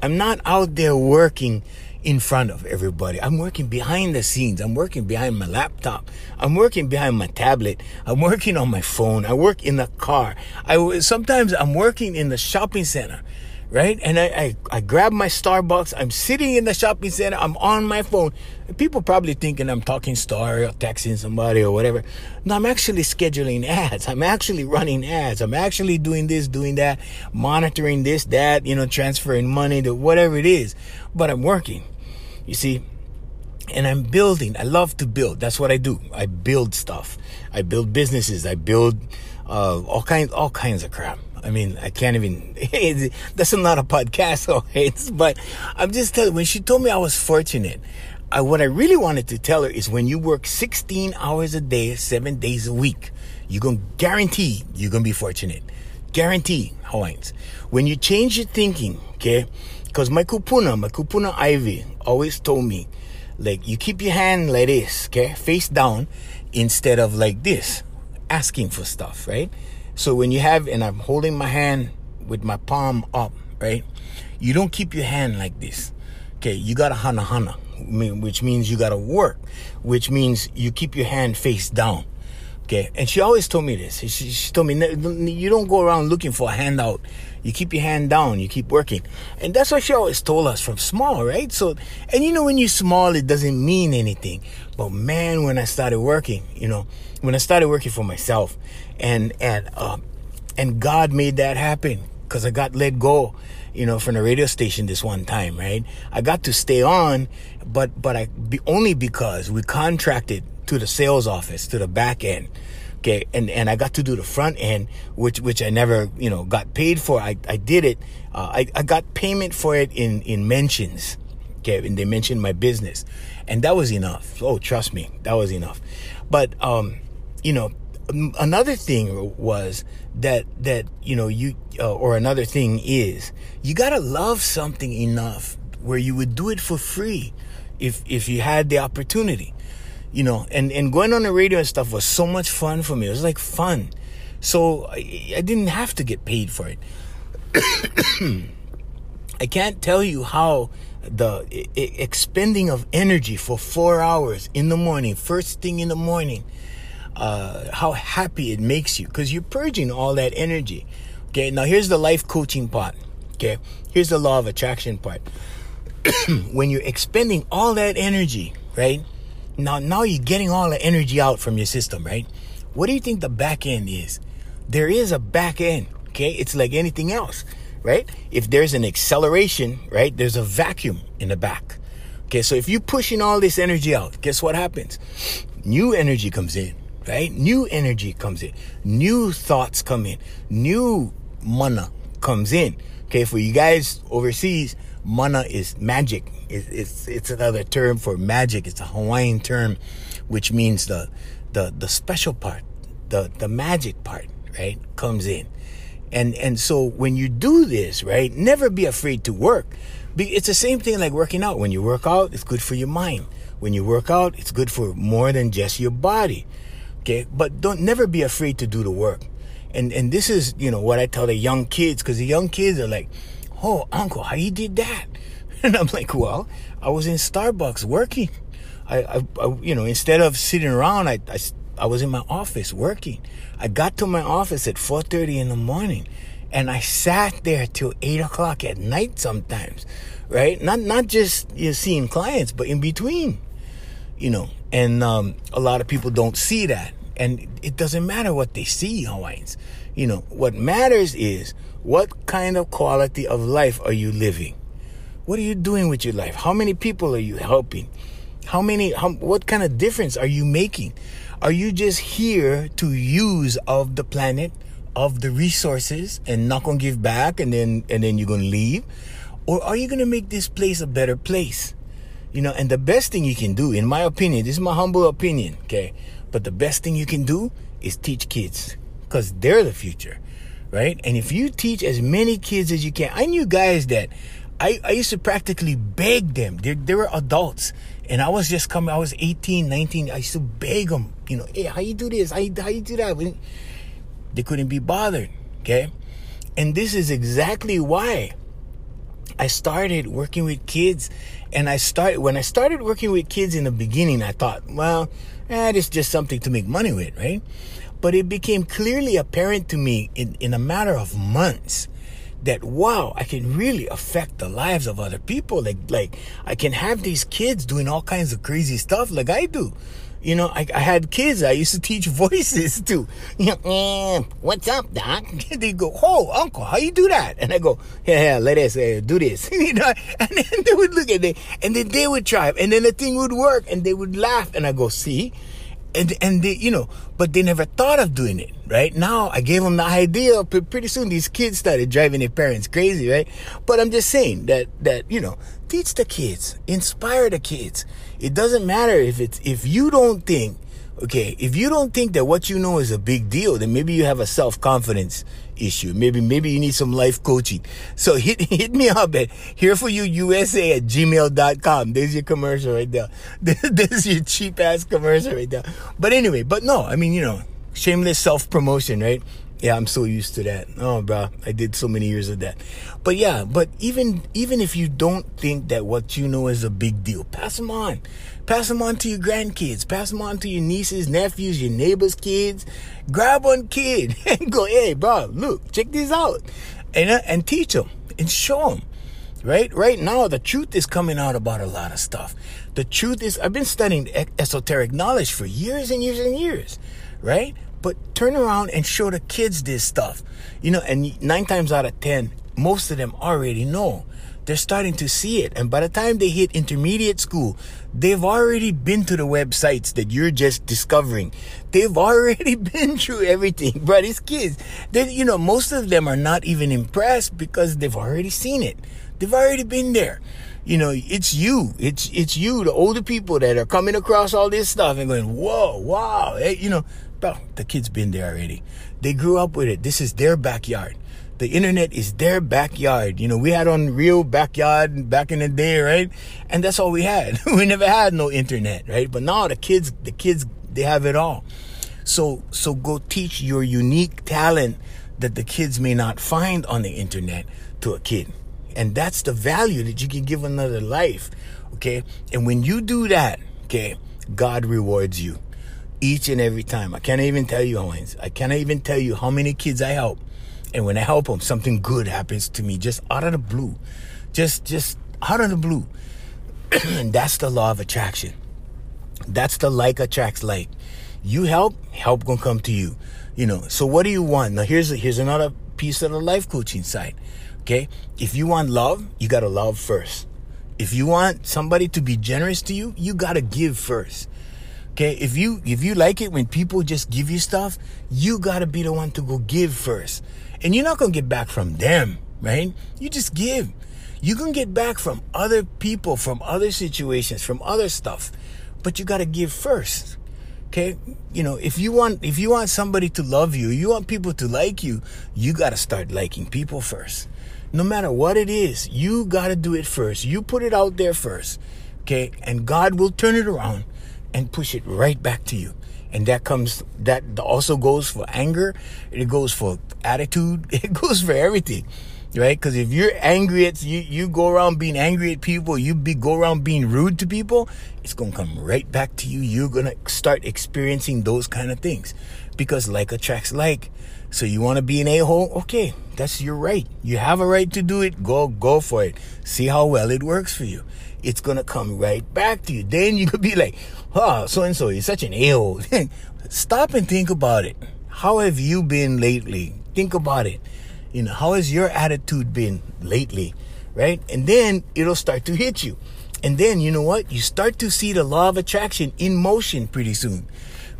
S1: I'm not out there working in front of everybody. I'm working behind the scenes. I'm working behind my laptop. I'm working behind my tablet. I'm working on my phone. I work in the car. I sometimes I'm working in the shopping center right? And I, I, I grab my Starbucks. I'm sitting in the shopping center. I'm on my phone. People probably thinking I'm talking story or texting somebody or whatever. No, I'm actually scheduling ads. I'm actually running ads. I'm actually doing this, doing that, monitoring this, that, you know, transferring money to whatever it is. But I'm working. You see? And I'm building. I love to build. That's what I do. I build stuff. I build businesses. I build uh, all kinds all kinds of crap. I mean, I can't even. That's not a podcast, so it's. But I'm just telling. When she told me I was fortunate, I, what I really wanted to tell her is when you work 16 hours a day, seven days a week, you're gonna guarantee you're gonna be fortunate. Guarantee, Hawaiians. When you change your thinking, okay? Because my kupuna, my kupuna Ivy always told me, like, you keep your hand like this, okay? Face down instead of like this, asking for stuff, right? So when you have, and I'm holding my hand with my palm up, right? You don't keep your hand like this. Okay, you got a hana hana, which means you got to work, which means you keep your hand face down. Okay, and she always told me this. She, she told me you don't go around looking for a handout. You keep your hand down. You keep working, and that's what she always told us from small, right? So, and you know, when you're small, it doesn't mean anything. But man, when I started working, you know, when I started working for myself, and and uh, and God made that happen because I got let go, you know, from the radio station this one time, right? I got to stay on, but but I only because we contracted to the sales office to the back end. Okay, and, and I got to do the front end, which which I never you know got paid for. I, I did it. Uh, I, I got payment for it in in mentions. Okay, and they mentioned my business, and that was enough. Oh, trust me, that was enough. But um, you know, another thing was that that you know you uh, or another thing is you gotta love something enough where you would do it for free if if you had the opportunity you know and and going on the radio and stuff was so much fun for me it was like fun so i, I didn't have to get paid for it i can't tell you how the expending of energy for four hours in the morning first thing in the morning uh, how happy it makes you because you're purging all that energy. Okay, now here's the life coaching part. Okay, here's the law of attraction part. when you're expending all that energy, right? Now, now you're getting all the energy out from your system, right? What do you think the back end is? There is a back end. Okay, it's like anything else, right? If there's an acceleration, right, there's a vacuum in the back. Okay, so if you're pushing all this energy out, guess what happens? New energy comes in right? New energy comes in, new thoughts come in, new mana comes in. Okay, for you guys overseas, mana is magic. It's, it's, it's another term for magic. It's a Hawaiian term, which means the the the special part, the the magic part, right, comes in. And and so when you do this, right, never be afraid to work. It's the same thing like working out. When you work out, it's good for your mind. When you work out, it's good for more than just your body. Okay, but don't never be afraid to do the work. And and this is you know what I tell the young kids because the young kids are like, "Oh, uncle, how you did that?" And I'm like, "Well, I was in Starbucks working. I, I, I you know instead of sitting around, I, I I was in my office working. I got to my office at 4:30 in the morning, and I sat there till eight o'clock at night sometimes, right? Not not just you know, seeing clients, but in between, you know. And um, a lot of people don't see that. And it doesn't matter what they see, Hawaiians. You know, what matters is what kind of quality of life are you living? What are you doing with your life? How many people are you helping? How many, how, what kind of difference are you making? Are you just here to use of the planet, of the resources and not gonna give back and then, and then you're gonna leave? Or are you gonna make this place a better place? You know, and the best thing you can do, in my opinion, this is my humble opinion, okay? But the best thing you can do is teach kids because they're the future, right? And if you teach as many kids as you can, I knew guys that I, I used to practically beg them. They, they were adults. And I was just coming, I was 18, 19. I used to beg them, you know, hey, how you do this? How you, how you do that? They couldn't be bothered, okay? And this is exactly why I started working with kids. And I started, when I started working with kids in the beginning, I thought, well, eh, it's just something to make money with, right? But it became clearly apparent to me in, in a matter of months that wow, I can really affect the lives of other people. Like like I can have these kids doing all kinds of crazy stuff like I do. You know, I, I had kids I used to teach voices to. You know, eh, what's up, doc? they go, oh, uncle, how you do that? And I go, yeah, yeah let us uh, do this. you know, and then they would look at it, and then they would try, and then the thing would work, and they would laugh, and I go, see, and and they, you know, but they never thought of doing it. Right now, I gave them the idea. But pretty soon, these kids started driving their parents crazy. Right, but I'm just saying that that you know, teach the kids, inspire the kids. It doesn't matter if it's if you don't think Okay, if you don't think that what you know is a big deal, then maybe you have a self-confidence issue. Maybe maybe you need some life coaching. So hit hit me up at here for you USA at gmail.com. There's your commercial right there. This is your cheap ass commercial right there. But anyway, but no, I mean, you know, shameless self promotion, right? Yeah, I'm so used to that. Oh, bro, I did so many years of that. But yeah, but even even if you don't think that what you know is a big deal, pass them on. Pass them on to your grandkids. Pass them on to your nieces, nephews, your neighbors' kids. Grab one kid and go, hey, bro, look, check this out, and uh, and teach them and show them. Right, right now, the truth is coming out about a lot of stuff. The truth is, I've been studying esoteric knowledge for years and years and years. Right, but turn around and show the kids this stuff. You know, and nine times out of ten, most of them already know. They're starting to see it. And by the time they hit intermediate school, they've already been to the websites that you're just discovering. They've already been through everything. But these kids, they you know, most of them are not even impressed because they've already seen it. They've already been there you know, it's you. It's it's you, the older people that are coming across all this stuff and going, whoa, wow, hey, you know, bro, the kids been there already. They grew up with it. This is their backyard. The internet is their backyard. You know, we had on real backyard back in the day, right? And that's all we had. we never had no internet, right? But now the kids, the kids, they have it all. So, so go teach your unique talent that the kids may not find on the internet to a kid. And that's the value that you can give another life. Okay. And when you do that, okay, God rewards you each and every time. I can't even tell you, Hawaiians. I can't even tell you how many kids I help. And when I help them, something good happens to me just out of the blue. Just, just out of the blue. and that's the law of attraction. That's the like attracts like. You help, help gonna come to you. You know, so what do you want? Now here's, here's another piece of the life coaching side. Okay. If you want love, you gotta love first. If you want somebody to be generous to you, you gotta give first. Okay, if you if you like it when people just give you stuff, you gotta be the one to go give first. And you're not gonna get back from them, right? You just give. You can get back from other people, from other situations, from other stuff. But you gotta give first. Okay? You know, if you want if you want somebody to love you, you want people to like you, you gotta start liking people first. No matter what it is, you gotta do it first. You put it out there first. Okay? And God will turn it around and push it right back to you. And that comes, that also goes for anger. It goes for attitude. It goes for everything, right? Because if you're angry at, you, you go around being angry at people, you be, go around being rude to people, it's going to come right back to you. You're going to start experiencing those kind of things because like attracts like. So you want to be an a-hole? Okay, that's your right. You have a right to do it. Go, go for it. See how well it works for you it's gonna come right back to you. Then you could be like, oh, so and so is such an a-hole. Stop and think about it. How have you been lately? Think about it. You know, how has your attitude been lately? Right? And then it'll start to hit you. And then you know what? You start to see the law of attraction in motion pretty soon.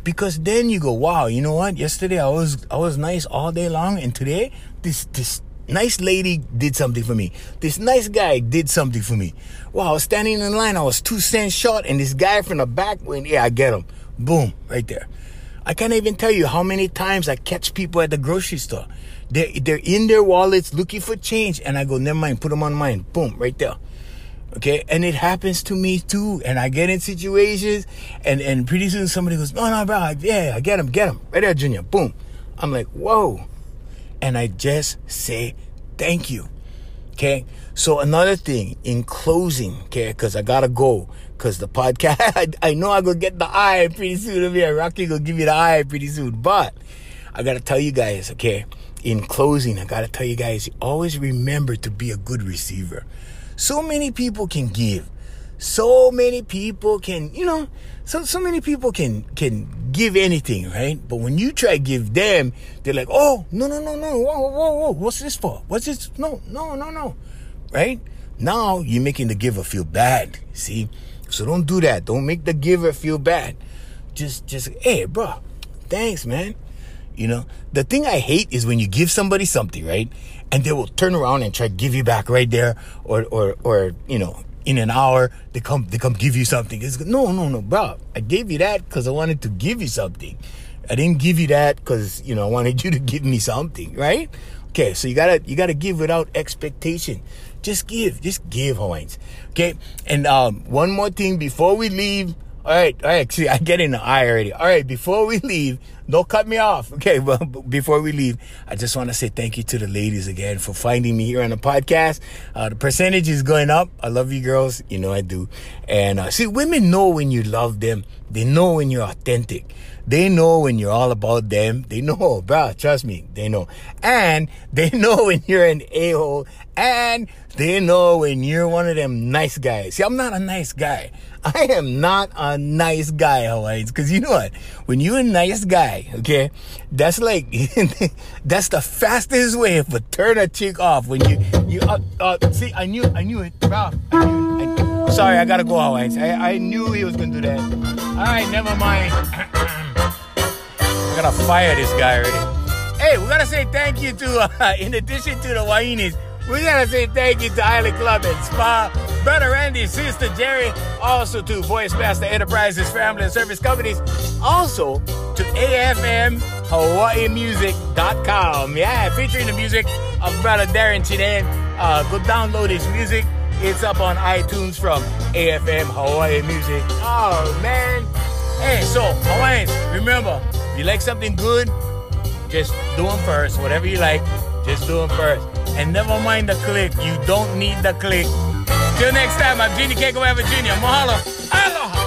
S1: Because then you go, wow, you know what? Yesterday I was I was nice all day long and today this this nice lady did something for me. This nice guy did something for me. Wow, I was standing in line, I was two cents short, and this guy from the back went, yeah, I get him. Boom, right there. I can't even tell you how many times I catch people at the grocery store. They're, they're in their wallets looking for change, and I go, never mind, put them on mine. Boom, right there. Okay, and it happens to me too. And I get in situations, and, and pretty soon somebody goes, no, no, bro, yeah, I get him, get him. Right there, Junior. Boom. I'm like, whoa and I just say thank you. Okay. So another thing in closing, okay, because I gotta go, because the podcast, I, I know I'm gonna get the eye pretty soon of here. Rocky gonna give you the eye pretty soon, but I gotta tell you guys, okay, in closing, I gotta tell you guys, always remember to be a good receiver. So many people can give. So many people can, you know, so so many people can can give anything, right? But when you try to give them, they're like, "Oh, no, no, no, no, whoa, whoa, whoa, what's this for? What's this? No, no, no, no." Right? Now you're making the giver feel bad. See? So don't do that. Don't make the giver feel bad. Just just hey, bro, thanks, man. You know, the thing I hate is when you give somebody something, right? And they will turn around and try to give you back right there or or or, you know, in an hour they come they come give you something. It's no no no, bro. I gave you that because I wanted to give you something. I didn't give you that because you know I wanted you to give me something, right? Okay, so you gotta you gotta give without expectation. Just give, just give, Hawaiians. Okay, and um, one more thing before we leave. All right, all right. See, I get in the eye already. All right, before we leave, don't cut me off. Okay, but before we leave, I just want to say thank you to the ladies again for finding me here on the podcast. Uh, the percentage is going up. I love you girls. You know I do. And uh, see, women know when you love them. They know when you're authentic. They know when you're all about them. They know, bro. Trust me, they know. And they know when you're an a hole. And they know when you're one of them nice guys. See, I'm not a nice guy. I am not a nice guy, Hawaiians. Because you know what? When you're a nice guy, okay, that's like, that's the fastest way to turn a chick off. When you, you, uh, uh, see, I knew, I knew it, bro. I knew, sorry, I gotta go, Hawaiians. I, I knew he was gonna do that. All right, never mind. I gotta fire this guy already. Hey, we gotta say thank you to, uh, in addition to the Wainis, we gotta say thank you to Island Club and Spa, brother Randy, sister Jerry, also to Voice Master Enterprises, Family and Service Companies, also to AFM HawaiiMusic.com. Yeah, featuring the music of brother Darren Chidan. Uh, go download his music. It's up on iTunes from AFM Hawaii Music. Oh man. Hey, so Hawaiians, remember, if you like something good, just do them first. Whatever you like, just do them first. And never mind the click. You don't need the click. Till next time, I'm Junior Kekuewa Jr. Mahalo. Hello.